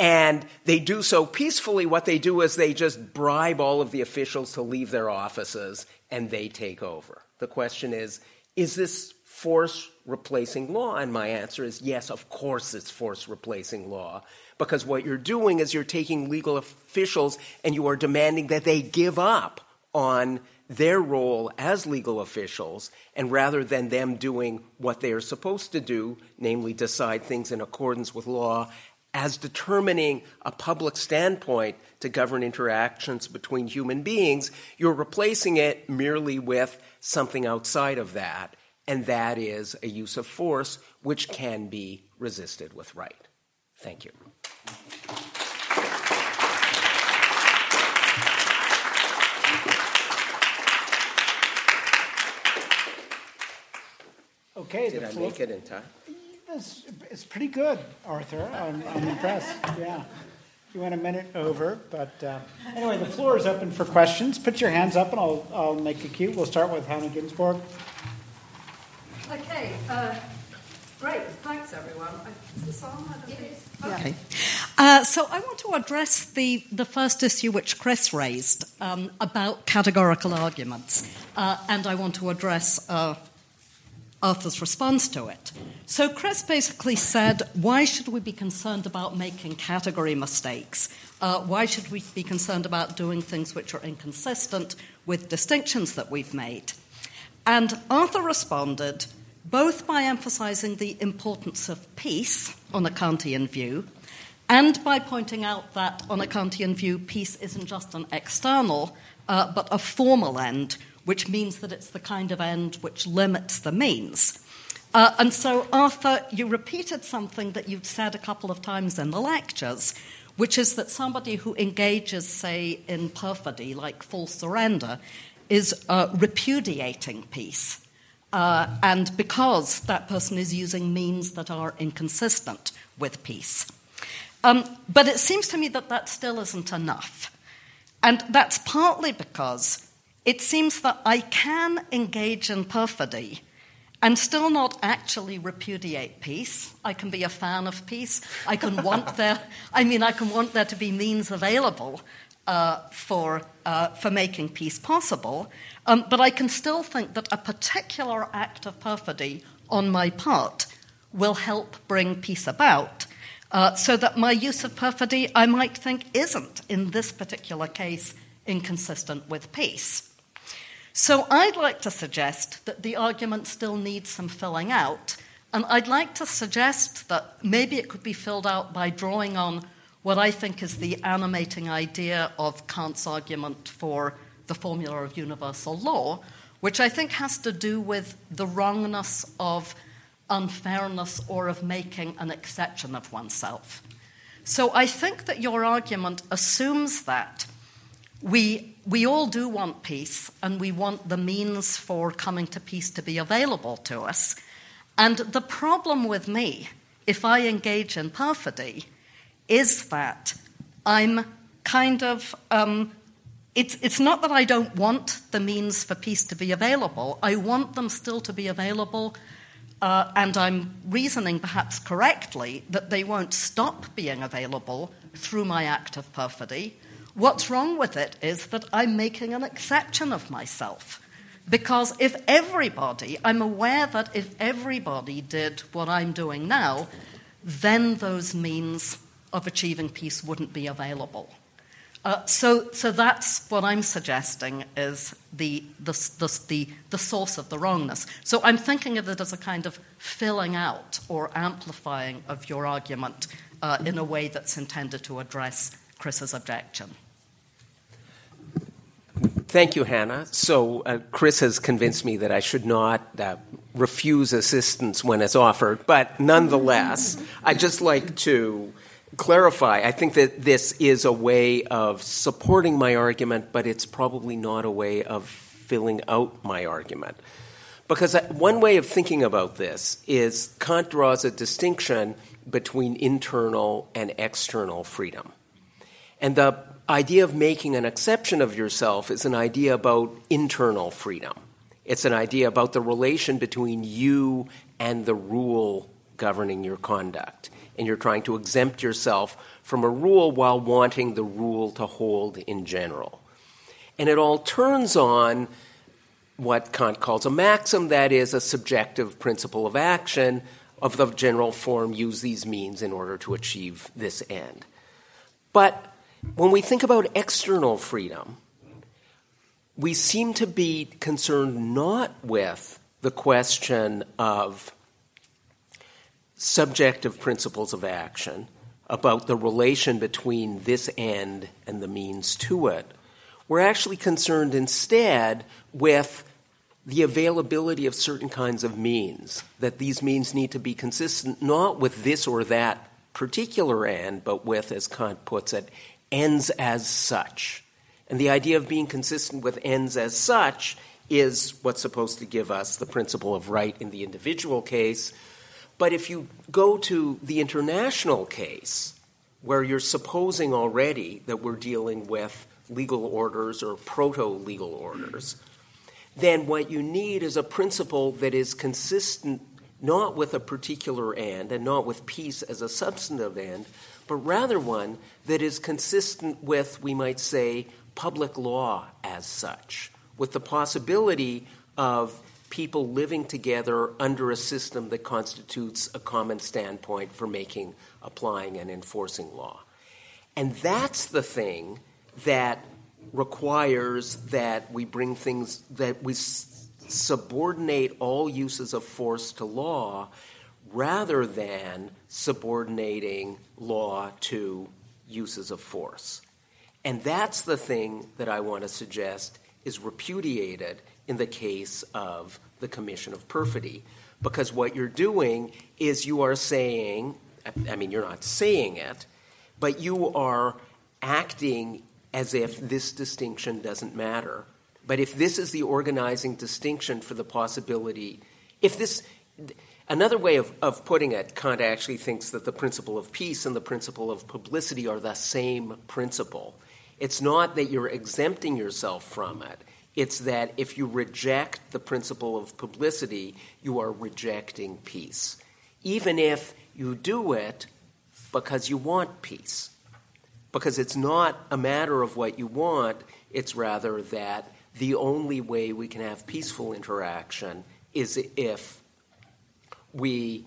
And they do so peacefully. What they do is they just bribe all of the officials to leave their offices and they take over. The question is is this force replacing law? And my answer is yes, of course it's force replacing law. Because what you're doing is you're taking legal officials and you are demanding that they give up on their role as legal officials, and rather than them doing what they are supposed to do, namely decide things in accordance with law, as determining a public standpoint to govern interactions between human beings, you're replacing it merely with something outside of that, and that is a use of force which can be resisted with right. Thank you. Okay, Did I floor- make it in time? It's, it's pretty good, Arthur. I'm, I'm impressed. Yeah. You went a minute over, but uh, anyway, the floor is open for questions. Put your hands up and I'll, I'll make it cute. We'll start with Hannah Ginsborg. Okay, uh, great. Thanks, everyone. Is this on? I Okay. Uh, so I want to address the, the first issue which Chris raised um, about categorical arguments, uh, and I want to address uh, Arthur's response to it. So Chris basically said, why should we be concerned about making category mistakes? Uh, why should we be concerned about doing things which are inconsistent with distinctions that we've made? And Arthur responded both by emphasizing the importance of peace on a Kantian view and by pointing out that on a Kantian view, peace isn't just an external, uh, but a formal end, which means that it's the kind of end which limits the means. Uh, and so, Arthur, you repeated something that you'd said a couple of times in the lectures, which is that somebody who engages, say, in perfidy, like false surrender, is uh, repudiating peace. Uh, and because that person is using means that are inconsistent with peace. Um, but it seems to me that that still isn't enough. And that's partly because it seems that I can engage in perfidy and still not actually repudiate peace. I can be a fan of peace. I can want there, I mean, I can want there to be means available uh, for, uh, for making peace possible. Um, but I can still think that a particular act of perfidy on my part will help bring peace about. Uh, so that my use of perfidy, I might think, isn't, in this particular case, inconsistent with peace. So I'd like to suggest that the argument still needs some filling out, and I'd like to suggest that maybe it could be filled out by drawing on what I think is the animating idea of Kant's argument for the formula of universal law, which I think has to do with the wrongness of unfairness or of making an exception of oneself. So I think that your argument assumes that we, we all do want peace and we want the means for coming to peace to be available to us. And the problem with me, if I engage in perfidy, is that I'm kind of. Um, it's, it's not that I don't want the means for peace to be available. I want them still to be available uh, and I'm reasoning perhaps correctly that they won't stop being available through my act of perfidy. What's wrong with it is that I'm making an exception of myself. Because if everybody, I'm aware that if everybody did what I'm doing now, then those means of achieving peace wouldn't be available. Uh, so, so that's what I'm suggesting is the, the, the, the, the source of the wrongness. So I'm thinking of it as a kind of filling out or amplifying of your argument uh, in a way that's intended to address Chris's objection. Thank you, Hannah. So, uh, Chris has convinced me that I should not uh, refuse assistance when it's offered, but nonetheless, I'd just like to clarify. I think that this is a way of supporting my argument, but it's probably not a way of filling out my argument. Because uh, one way of thinking about this is Kant draws a distinction between internal and external freedom. And the idea of making an exception of yourself is an idea about internal freedom. It's an idea about the relation between you and the rule governing your conduct and you're trying to exempt yourself from a rule while wanting the rule to hold in general. And it all turns on what Kant calls a maxim, that is, a subjective principle of action of the general form use these means in order to achieve this end. But when we think about external freedom, we seem to be concerned not with the question of subjective principles of action about the relation between this end and the means to it. We're actually concerned instead with the availability of certain kinds of means, that these means need to be consistent not with this or that particular end, but with, as Kant puts it, ends as such. And the idea of being consistent with ends as such is what's supposed to give us the principle of right in the individual case, but if you go to the international case, where you're supposing already that we're dealing with legal orders or proto legal orders, then what you need is a principle that is consistent not with a particular end and not with peace as a substantive end, but rather one that is consistent with, we might say, public law as such, with the possibility of people living together under a system that constitutes a common standpoint for making, applying, and enforcing law. And that's the thing that requires that we bring things, that we subordinate all uses of force to law rather than subordinating law to uses of force. And that's the thing that I want to suggest is repudiated in the case of the commission of perfidy. Because what you're doing is you are saying, I mean, you're not saying it, but you are acting as if this distinction doesn't matter But if this is the organizing distinction for the possibility, if this, another way of, of putting it, Kant actually thinks that the principle of peace and the principle of publicity are the same principle. It's not that you're exempting yourself from it. It's that if you reject the principle of publicity, you are rejecting peace. Even if you do it because you want peace. Because it's not a matter of what you want, it's rather that the only way we can have peaceful interaction is if we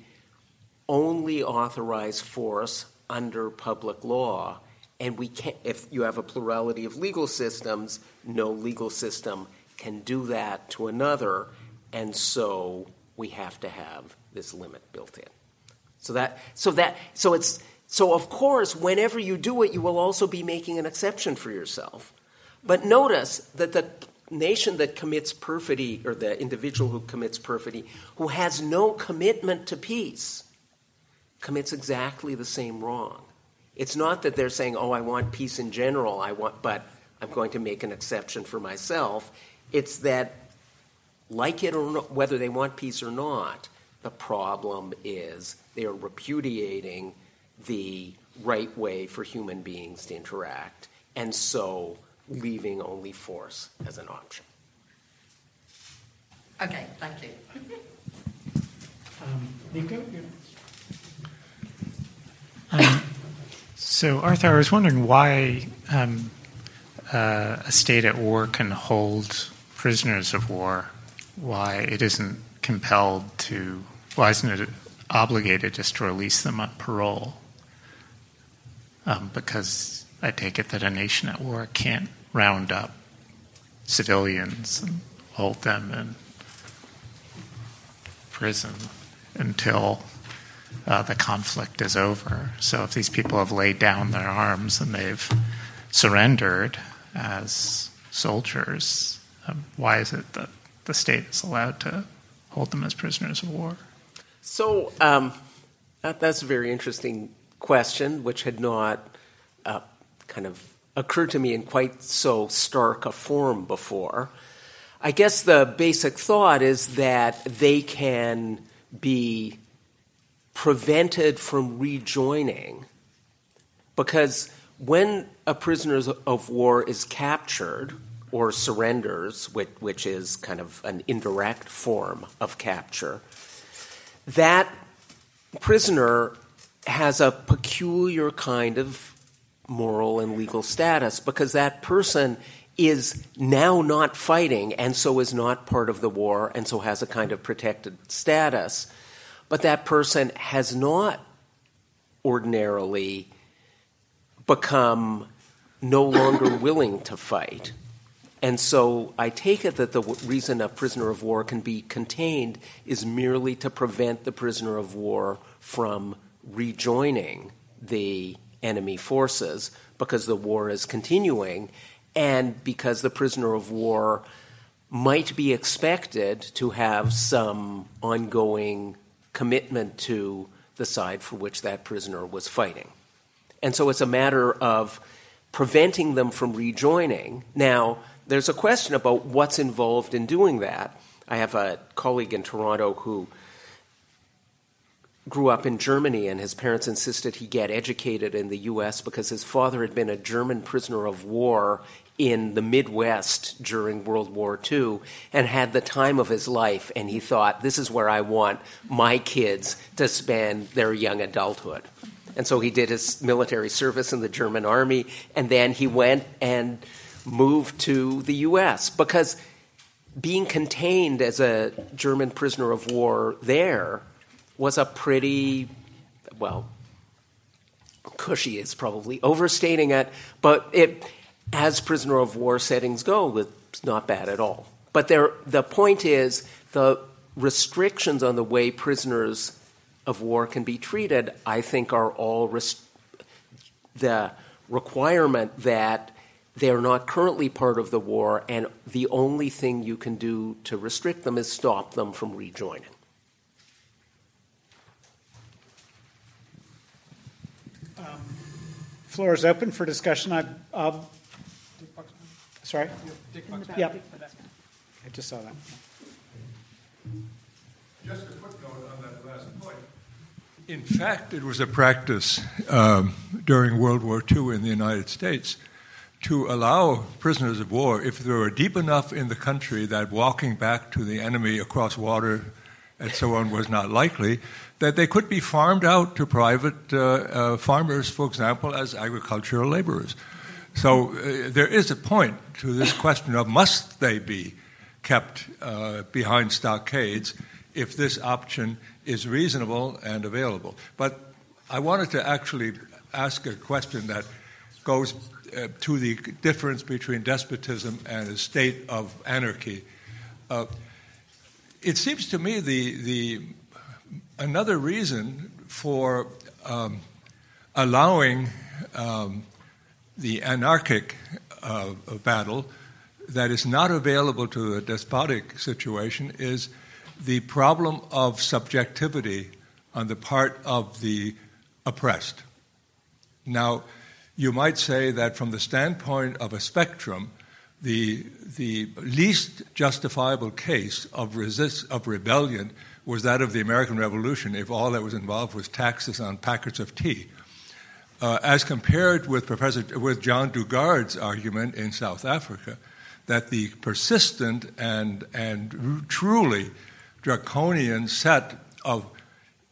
only authorize force under public law and we can't if you have a plurality of legal systems no legal system can do that to another. And so we have to have this limit built in. So that so that so it's so of course whenever you do it you will also be making an exception for yourself. But notice that the nation that commits perfidy, or the individual who commits perfidy, who has no commitment to peace, commits exactly the same wrong. It's not that they're saying, "Oh, I want peace in general. I want, but I'm going to make an exception for myself." It's that, like it or not, whether they want peace or not, the problem is they are repudiating the right way for human beings to interact, and so leaving only force as an option. Okay, thank you. um, Nico? Um, so, Arthur, I was wondering why um, uh, a state at war can hold prisoners of war, why it isn't compelled to, why isn't it obligated just to release them on parole? Um, because I take it that a nation at war can't round up civilians and hold them in prison until uh, the conflict is over. So if these people have laid down their arms and they've surrendered as soldiers, um, why is it that the state is allowed to hold them as prisoners of war? So um, that, that's a very interesting question, which had not uh, kind of occurred to me in quite so stark a form before. I guess the basic thought is that they can be prevented from rejoining because when a prisoner of war is captured or surrenders, which, which is kind of an indirect form of capture, that prisoner has a peculiar kind of moral and legal status because that person is now not fighting and so is not part of the war and so has a kind of protected status. But that person has not ordinarily become no longer willing to fight. And so I take it that the reason a prisoner of war can be contained is merely to prevent the prisoner of war from rejoining the enemy forces because the war is continuing and because the prisoner of war might be expected to have some ongoing commitment to the side for which that prisoner was fighting. And so it's a matter of preventing them from rejoining. Now, there's a question about what's involved in doing that. I have a colleague in Toronto who grew up in Germany, and his parents insisted he get educated in the U.S. because his father had been a German prisoner of war in the Midwest during World War II and had the time of his life. And he thought, this is where I want my kids to spend their young adulthood. And so he did his military service in the German army, and then he went and moved to the U.S. because being contained as a German prisoner of war there was a pretty, well, cushy is probably overstating it, but it, as prisoner of war settings go, it's not bad at all. But there, the point is the restrictions on the way prisoners of war can be treated, I think, are all rest- the requirement that they're not currently part of the war, and the only thing you can do to restrict them is stop them from rejoining. floor is open for discussion. I, uh, Sorry? Yep. I just saw that. Just a footnote on that last point. In fact, it was a practice um, during World War II in the United States to allow prisoners of war, if they were deep enough in the country that walking back to the enemy across water and so on was not likely, that they could be farmed out to private uh, uh, farmers, for example, as agricultural laborers. So uh, there is a point to this question of must they be kept uh, behind stockades if this option is reasonable and available. But I wanted to actually ask a question that goes uh, to the difference between despotism and a state of anarchy. Uh, it seems to me the, the another reason for um, allowing um, the anarchic uh, battle that is not available to a despotic situation is the problem of subjectivity on the part of the oppressed. Now, you might say that from the standpoint of a spectrum, the, the least justifiable case of, resist, of rebellion was that of the American Revolution if all that was involved was taxes on packets of tea. Uh, as compared with Professor with John Dugard's argument in South Africa, that the persistent and and truly draconian set of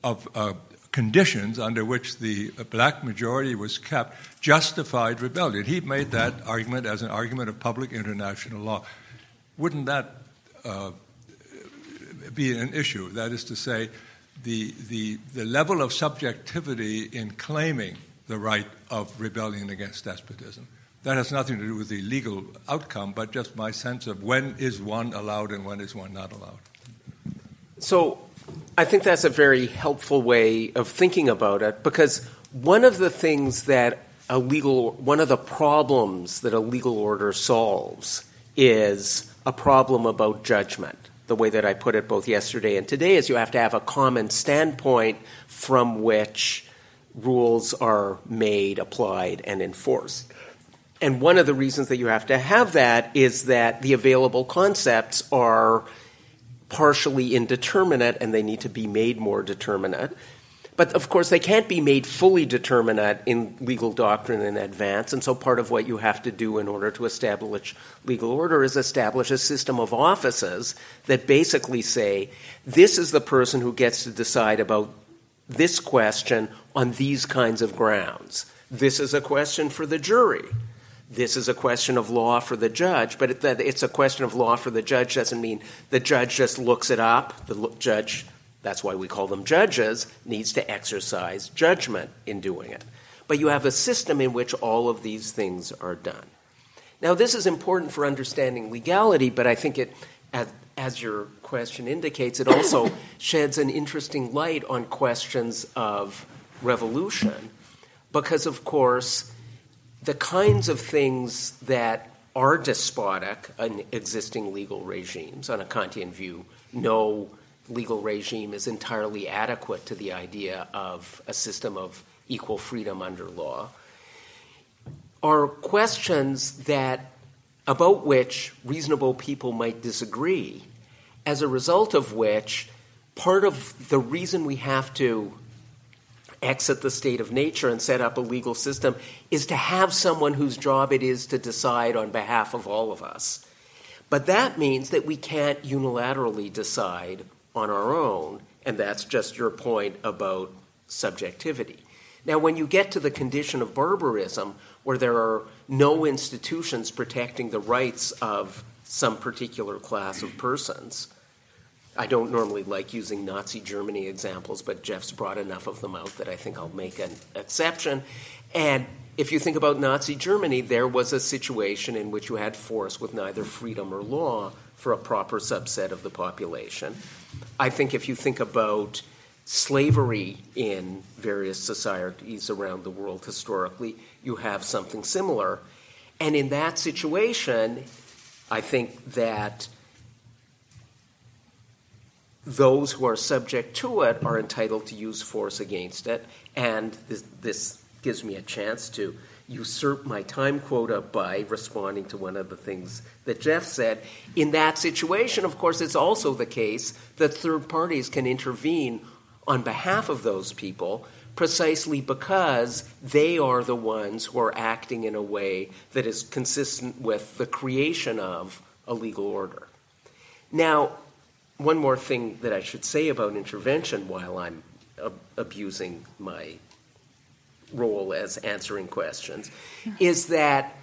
of uh, conditions under which the black majority was kept justified rebellion. He made that argument as an argument of public international law. Wouldn't that uh, be an issue? That is to say, the, the, the level of subjectivity in claiming the right of rebellion against despotism. That has nothing to do with the legal outcome, but just my sense of when is one allowed and when is one not allowed. So I think that's a very helpful way of thinking about it because one of the things that a legal one of the problems that a legal order solves is a problem about judgment. The way that I put it both yesterday and today is you have to have a common standpoint from which rules are made, applied, and enforced. And one of the reasons that you have to have that is that the available concepts are partially indeterminate and they need to be made more determinate. But of course, they can't be made fully determinate in legal doctrine in advance. And so, part of what you have to do in order to establish legal order is establish a system of offices that basically say this is the person who gets to decide about this question on these kinds of grounds. This is a question for the jury this is a question of law for the judge, but it, it's a question of law for the judge doesn't mean the judge just looks it up. The judge, that's why we call them judges, needs to exercise judgment in doing it. But you have a system in which all of these things are done. Now, this is important for understanding legality, but I think it, as, your question indicates, it also sheds an interesting light on questions of revolution, because, of course, the kinds of things that are despotic in existing legal regimes, on a Kantian view, no legal regime is entirely adequate to the idea of a system of equal freedom under law, are questions that about which reasonable people might disagree, as a result of which part of the reason we have to exit the state of nature and set up a legal system is to have someone whose job it is to decide on behalf of all of us. But that means that we can't unilaterally decide on our own, and that's just your point about subjectivity. Now, when you get to the condition of barbarism, where there are no institutions protecting the rights of some particular class of persons, I don't normally like using Nazi Germany examples, but Jeff's brought enough of them out that I think I'll make an exception. And if you think about Nazi Germany, there was a situation in which you had force with neither freedom or law for a proper subset of the population. I think if you think about slavery in various societies around the world historically, you have something similar. And in that situation, I think that those who are subject to it are entitled to use force against it. And this, this gives me a chance to usurp my time quota by responding to one of the things that Jeff said. In that situation, of course, it's also the case that third parties can intervene on behalf of those people precisely because they are the ones who are acting in a way that is consistent with the creation of a legal order. Now, one more thing that I should say about intervention while I'm ab- abusing my role as answering questions is that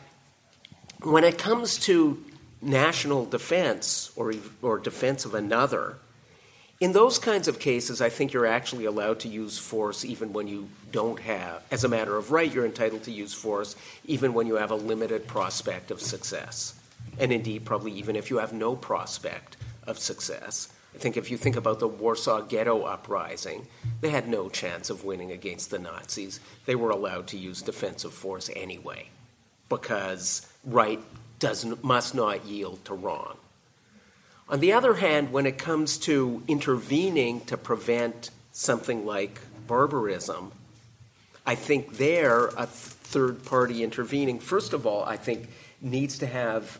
when it comes to national defense or, or defense of another, in those kinds of cases, I think you're actually allowed to use force even when you don't have, as a matter of right, you're entitled to use force even when you have a limited prospect of success. And indeed, probably even if you have no prospect of success. I think if you think about the Warsaw Ghetto Uprising, they had no chance of winning against the Nazis. They were allowed to use defensive force anyway, because right does, must not yield to wrong. On the other hand, when it comes to intervening to prevent something like barbarism, I think there, a third party intervening, first of all, I think needs to have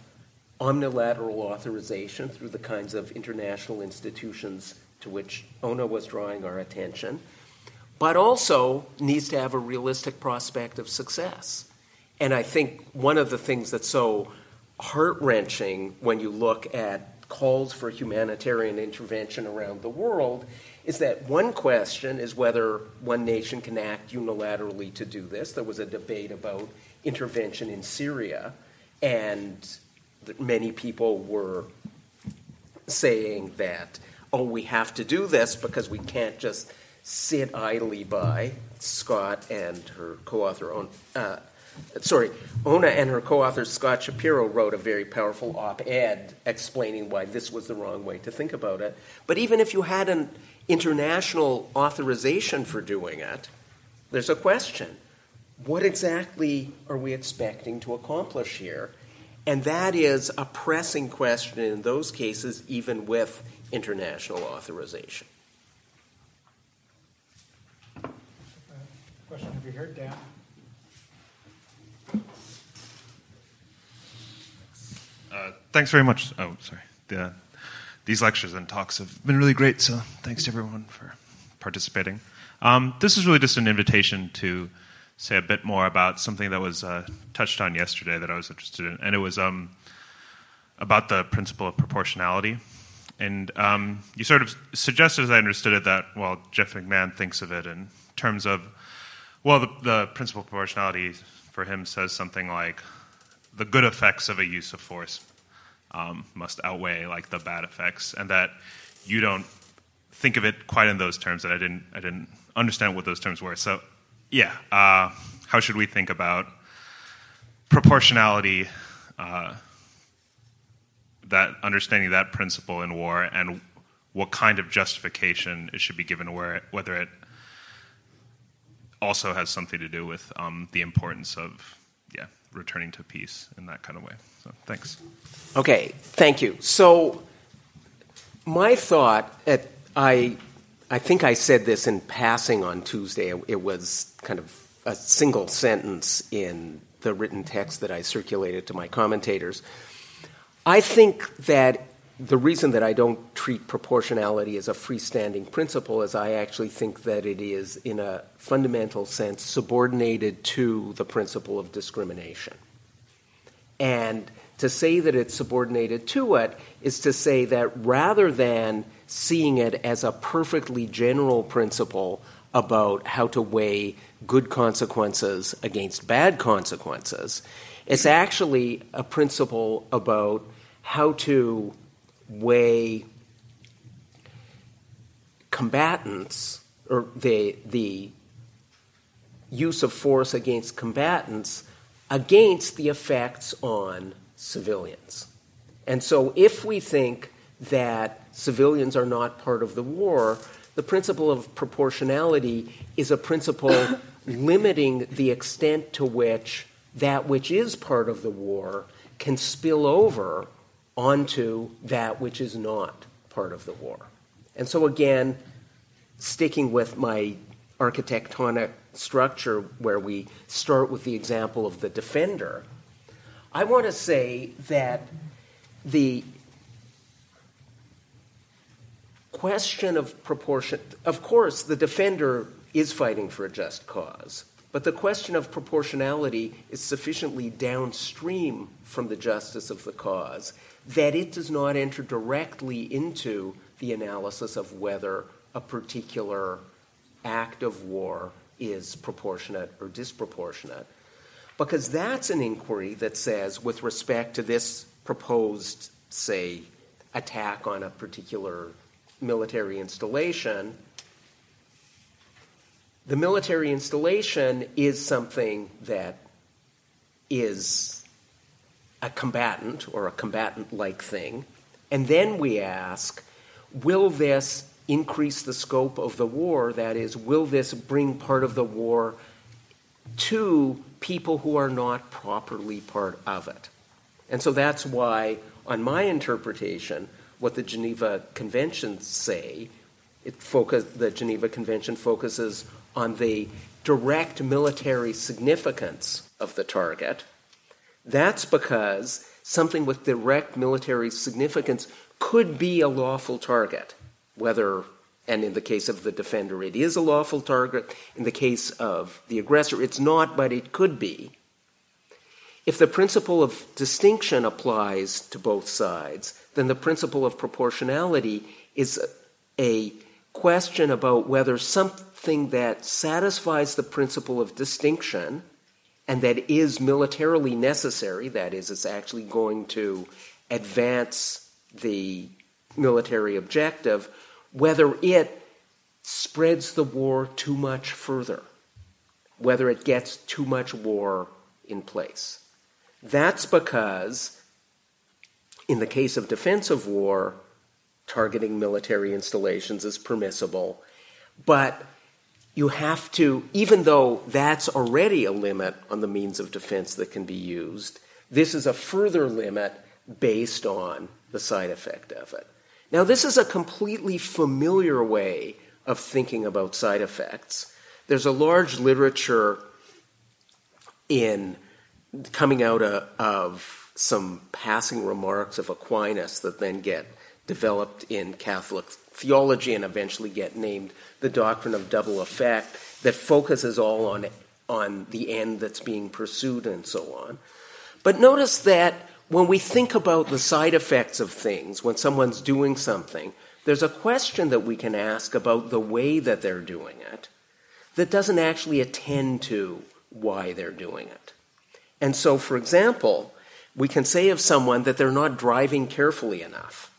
omnilateral authorization through the kinds of international institutions to which Oona was drawing our attention, but also needs to have a realistic prospect of success. And I think one of the things that's so heart wrenching when you look at calls for humanitarian intervention around the world is that one question is whether one nation can act unilaterally to do this. There was a debate about intervention in Syria, and many people were saying that, oh, we have to do this because we can't just sit idly by. Scott and her co author, uh, sorry, Oona and her co author Scott Shapiro wrote a very powerful op ed explaining why this was the wrong way to think about it. But even if you had an international authorization for doing it, there's a question. What exactly are we expecting to accomplish here? And that is a pressing question in those cases, even with international authorization. Question over here, Dan. Uh, thanks very much. Oh, sorry. The, these lectures and talks have been really great, so thanks to everyone for participating. Um, this is really just an invitation to say a bit more about something that was uh, touched on yesterday that I was interested in, and it was um, about the principle of proportionality. And um, you sort of suggested, as I understood it, that well, Jeff McMahan thinks of it in terms of well, the, the principle of proportionality for him says something like the good effects of a use of force um, must outweigh like the bad effects, and that you don't think of it quite in those terms. That I didn't, I didn't understand what those terms were. So yeah, uh, how should we think about proportionality, uh, that understanding that principle in war, and what kind of justification it should be given, where it, whether it also has something to do with um, the importance of yeah returning to peace in that kind of way. So thanks. Okay, thank you. So my thought at I I think I said this in passing on Tuesday. It was kind of a single sentence in the written text that I circulated to my commentators. I think that the reason that I don't treat proportionality as a freestanding principle is I actually think that it is, in a fundamental sense, subordinated to the principle of discrimination. And to say that it's subordinated to it is to say that rather than seeing it as a perfectly general principle about how to weigh good consequences against bad consequences, it's actually a principle about how to weigh combatants or the, the use of force against combatants against the effects on civilians. And so if we think that civilians are not part of the war, the principle of proportionality is a principle limiting the extent to which that which is part of the war can spill over onto that which is not part of the war. And so, again, sticking with my architectonic structure where we start with the example of the defender, I want to say that the question of proportion, of course, the defender is fighting for a just cause, but the question of proportionality is sufficiently downstream from the justice of the cause that it does not enter directly into the analysis of whether a particular act of war is proportionate or disproportionate. Because that's an inquiry that says, with respect to this proposed, say, attack on a particular military installation, the military installation is something that is a combatant or a combatant like thing. And then we ask, will this increase the scope of the war? That is, will this bring part of the war to people who are not properly part of it? And so that's why, on my interpretation, what the Geneva Conventions say, it focus, the Geneva Convention focuses on the direct military significance of the target. That's because something with direct military significance could be a lawful target, whether, and in the case of the defender, it is a lawful target. In the case of the aggressor, it's not, but it could be. If the principle of distinction applies to both sides, then the principle of proportionality is a question about whether something that satisfies the principle of distinction and that is militarily necessary, that is, it's actually going to advance the military objective, whether it spreads the war too much further, whether it gets too much war in place. That's because, in the case of defensive war, targeting military installations is permissible, but you have to, even though that's already a limit on the means of defense that can be used, this is a further limit based on the side effect of it. Now, this is a completely familiar way of thinking about side effects. There's a large literature in coming out uh, of some passing remarks of Aquinas that then get developed in Catholic theology and eventually get named the doctrine of double effect that focuses all on, on the end that's being pursued and so on. But notice that when we think about the side effects of things, when someone's doing something, there's a question that we can ask about the way that they're doing it that doesn't actually attend to why they're doing it. And so, for example, we can say of someone that they're not driving carefully enough.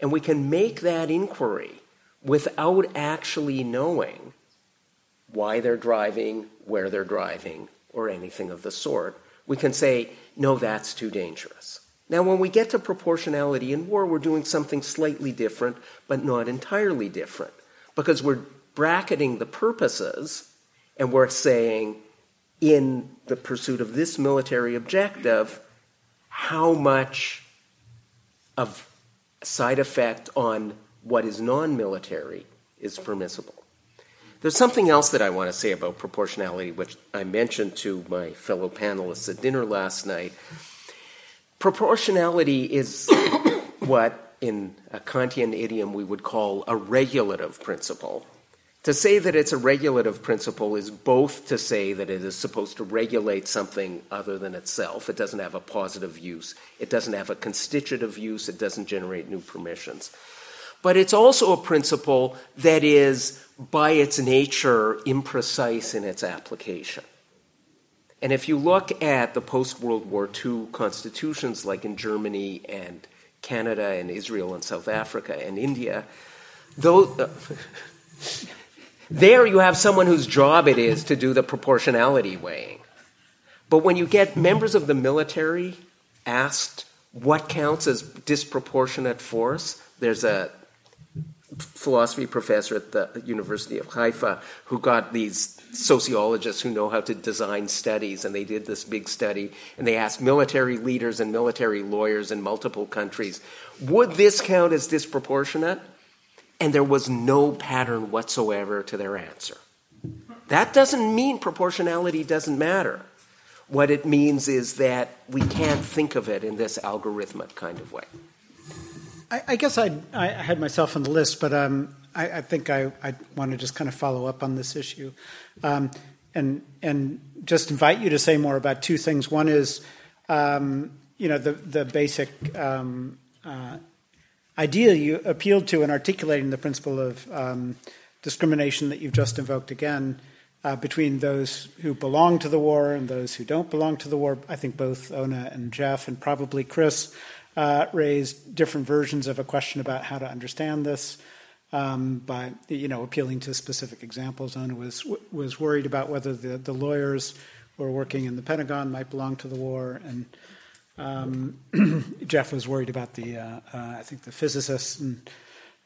And we can make that inquiry without actually knowing why they're driving, where they're driving, or anything of the sort. We can say, no, that's too dangerous. Now, when we get to proportionality in war, we're doing something slightly different, but not entirely different, because we're bracketing the purposes and we're saying, in the pursuit of this military objective, how much of side effect on what is non military is permissible. There's something else that I want to say about proportionality, which I mentioned to my fellow panelists at dinner last night. Proportionality is what, in a Kantian idiom, we would call a regulative principle. To say that it's a regulative principle is both to say that it is supposed to regulate something other than itself. It doesn't have a positive use, it doesn't have a constitutive use, it doesn't generate new permissions. But it's also a principle that is, by its nature, imprecise in its application. And if you look at the post World War II constitutions, like in Germany and Canada and Israel and South Africa and India, those. There you have someone whose job it is to do the proportionality weighing. But when you get members of the military asked what counts as disproportionate force, there's a philosophy professor at the University of Haifa who got these sociologists who know how to design studies, and they did this big study, and they asked military leaders and military lawyers in multiple countries, would this count as disproportionate? And there was no pattern whatsoever to their answer. That doesn't mean proportionality doesn't matter. What it means is that we can't think of it in this algorithmic kind of way. I, I guess I, I had myself on the list, but um, I, I, think I, I want to just kind of follow up on this issue, um, and and just invite you to say more about two things. One is, um, you know, the the basic um, uh, idea you appealed to in articulating the principle of um, discrimination that you've just invoked again uh, between those who belong to the war and those who don't belong to the war. I think both Oona and Jeff and probably Chris uh, raised different versions of a question about how to understand this. Um, by you know appealing to specific examples, Oona was was worried about whether the, the lawyers who are working in the Pentagon might belong to the war, and um, Jeff was worried about the uh, uh, I think the physicists and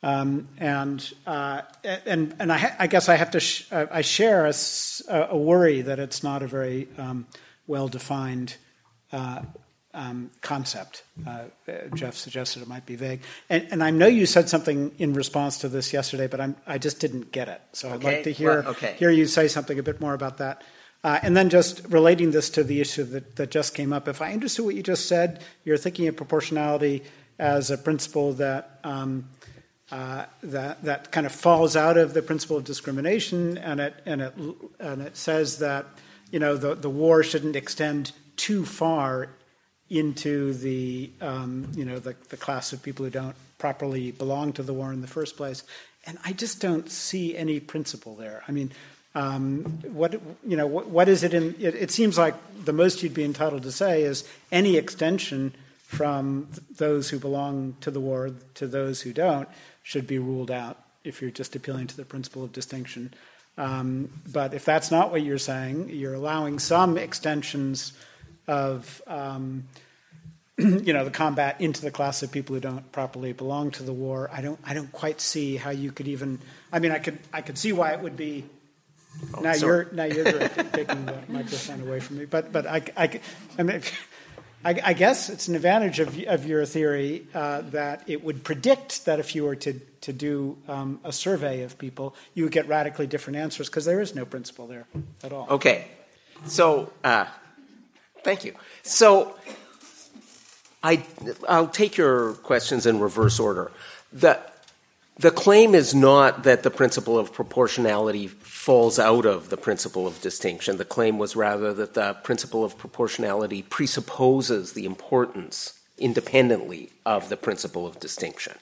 um, and, uh, and, and I, I, guess I have to, sh- uh, I share a, a, worry that it's not a very um, well defined uh, um, concept. Uh, Jeff suggested it might be vague. And, and, I know you said something in response to this yesterday, but I'm, i just didn't get it. So I'd like to hear, well, okay. hear you say something a bit more about that. Uh, and then just relating this to the issue that, that just came up, if I understood what you just said, you're thinking of proportionality as a principle that um, uh, that that kind of falls out of the principle of discrimination, and it and it and it says that you know the the war shouldn't extend too far into the um, you know the, the class of people who don't properly belong to the war in the first place. And I just don't see any principle there. I mean, um, what you know, what, what is it in? It, it, seems like the most you'd be entitled to say is any extension from those who belong to the war to those who don't should be ruled out if you're just appealing to the principle of distinction. Um, but if that's not what you're saying, you're allowing some extensions of um, you know the combat into the class of people who don't properly belong to the war. I don't I don't quite see how you could even. I mean, I could I could see why it would be. Oh, now sorry. you're now you're taking the microphone away from me, but but I I, I mean. I, I, guess it's an advantage of, of your theory uh, that it would predict that if you were to, to do um, a survey of people, you would get radically different answers because there is no principle there at all. Okay. So, uh, thank you. So, I, I'll take your questions in reverse order. The, the claim is not that the principle of proportionality falls out of the principle of distinction. The claim was rather that the principle of proportionality presupposes the importance independently of the principle of distinction.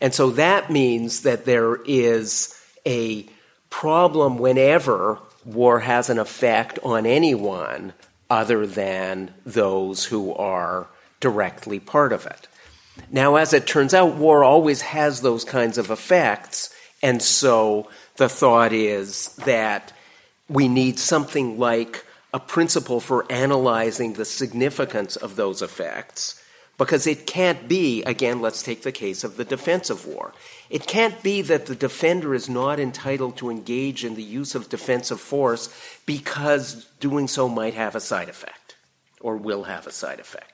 And so that means that there is a problem whenever war has an effect on anyone other than those who are directly part of it. Now, as it turns out, war always has those kinds of effects, and so the thought is that we need something like a principle for analyzing the significance of those effects. Because it can't be, again, let's take the case of the defensive war. It can't be that the defender is not entitled to engage in the use of defensive force because doing so might have a side effect or will have a side effect.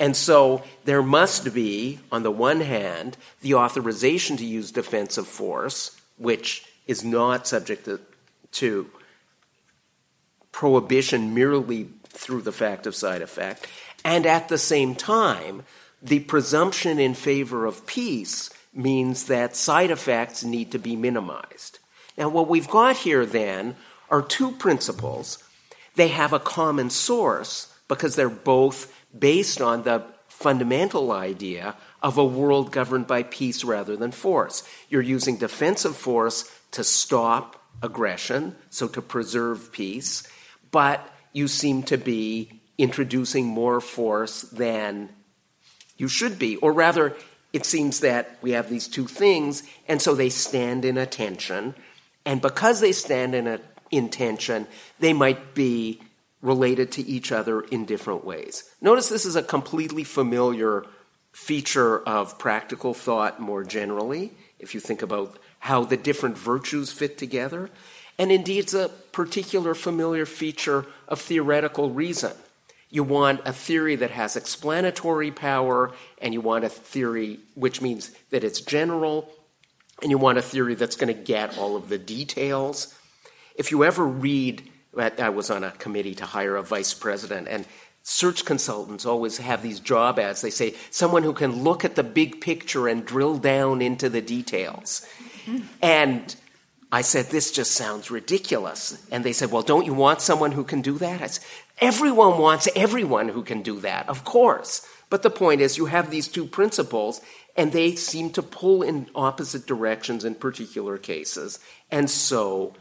And so there must be, on the one hand, the authorization to use defensive force, which is not subject to, to prohibition merely through the fact of side effect. And at the same time, the presumption in favor of peace means that side effects need to be minimized. Now, what we've got here then are two principles. They have a common source because they're both based on the fundamental idea of a world governed by peace rather than force. You're using defensive force to stop aggression, so to preserve peace, but you seem to be introducing more force than you should be. Or rather, it seems that we have these two things, and so they stand in a tension. And because they stand in a tension, they might be related to each other in different ways. Notice this is a completely familiar feature of practical thought more generally, if you think about how the different virtues fit together. And indeed, it's a particular familiar feature of theoretical reason. You want a theory that has explanatory power, and you want a theory which means that it's general, and you want a theory that's going to get all of the details. if you ever read, I was on a committee to hire a vice president, and search consultants always have these job ads. They say, someone who can look at the big picture and drill down into the details. And I said, this just sounds ridiculous. And they said, well, don't you want someone who can do that? I said, everyone wants everyone who can do that, of course. But the point is, you have these two principles, and they seem to pull in opposite directions in particular cases. And so,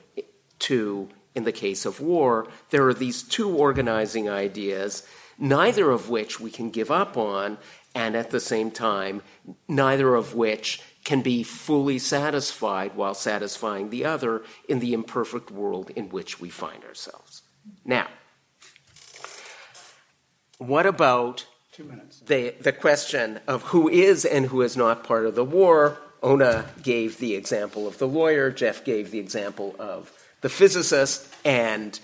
too, in the case of war, there are these two organizing ideas, neither of which we can give up on, and at the same time, neither of which can be fully satisfied while satisfying the other in the imperfect world in which we find ourselves. Now, what about the, the question of who is and who is not part of the war? Oona gave the example of the lawyer, Jeff gave the example of the physicist, and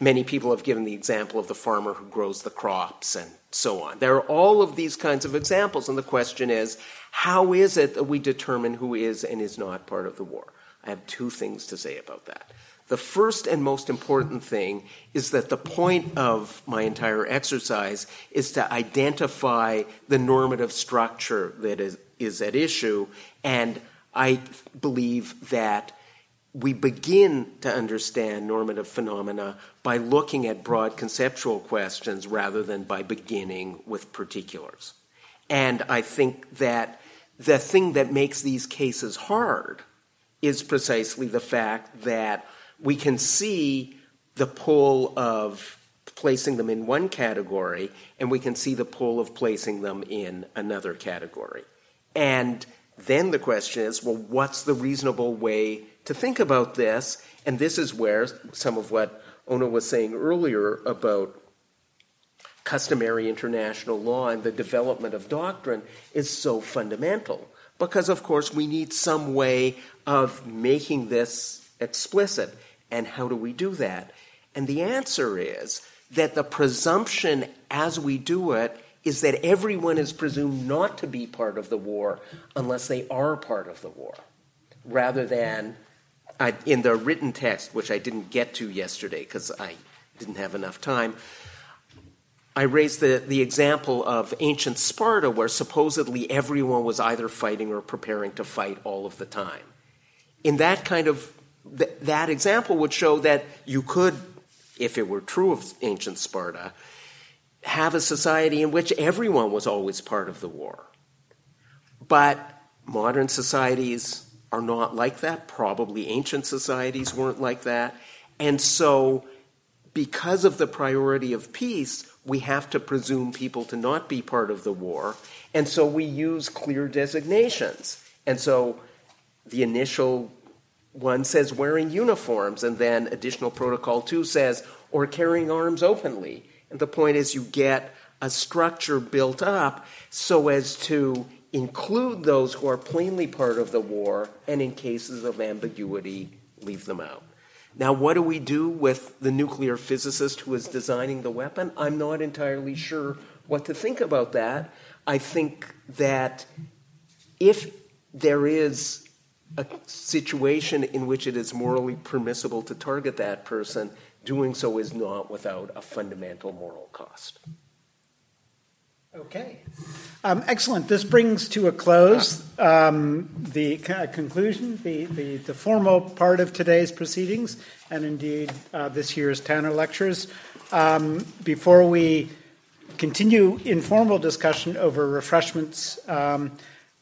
many people have given the example of the farmer who grows the crops and so on. There are all of these kinds of examples, and the question is how is it that we determine who is and is not part of the war? I have two things to say about that. The first and most important thing is that the point of my entire exercise is to identify the normative structure that is, is at issue, and I believe that we begin to understand normative phenomena by looking at broad conceptual questions rather than by beginning with particulars. And I think that the thing that makes these cases hard is precisely the fact that we can see the pull of placing them in one category, and we can see the pull of placing them in another category. And then the question is well, what's the reasonable way to think about this, and this is where some of what Oona was saying earlier about customary international law and the development of doctrine is so fundamental. Because, of course, we need some way of making this explicit. And how do we do that? And the answer is that the presumption as we do it is that everyone is presumed not to be part of the war unless they are part of the war, rather than I, in the written text, which I didn't get to yesterday because I didn't have enough time, I raised the, the example of ancient Sparta, where supposedly everyone was either fighting or preparing to fight all of the time. In that kind of th- that example would show that you could, if it were true of ancient Sparta, have a society in which everyone was always part of the war. But modern societies are not like that. Probably ancient societies weren't like that. And so, because of the priority of peace, we have to presume people to not be part of the war. And so we use clear designations. And so the initial one says wearing uniforms, and then additional protocol two says or carrying arms openly. And the point is you get a structure built up so as to include those who are plainly part of the war, and in cases of ambiguity, leave them out. Now, what do we do with the nuclear physicist who is designing the weapon? I'm not entirely sure what to think about that. I think that if there is a situation in which it is morally permissible to target that person, doing so is not without a fundamental moral cost. Okay. Um, excellent. This brings to a close um, the conclusion, the, the, the, formal part of today's proceedings, and indeed uh, this year's Tanner Lectures. Um, before we continue informal discussion over refreshments, um,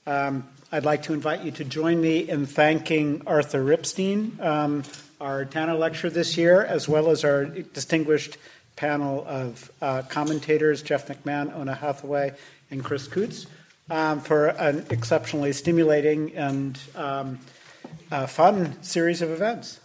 um, I'd like to invite you to join me in thanking Arthur Ripstein, um, our Tanner Lecturer this year, as well as our distinguished panel of uh, commentators, Jeff McMahan, Oona Hathaway, and Chris Kutz, um, for an exceptionally stimulating and um, uh, fun series of events.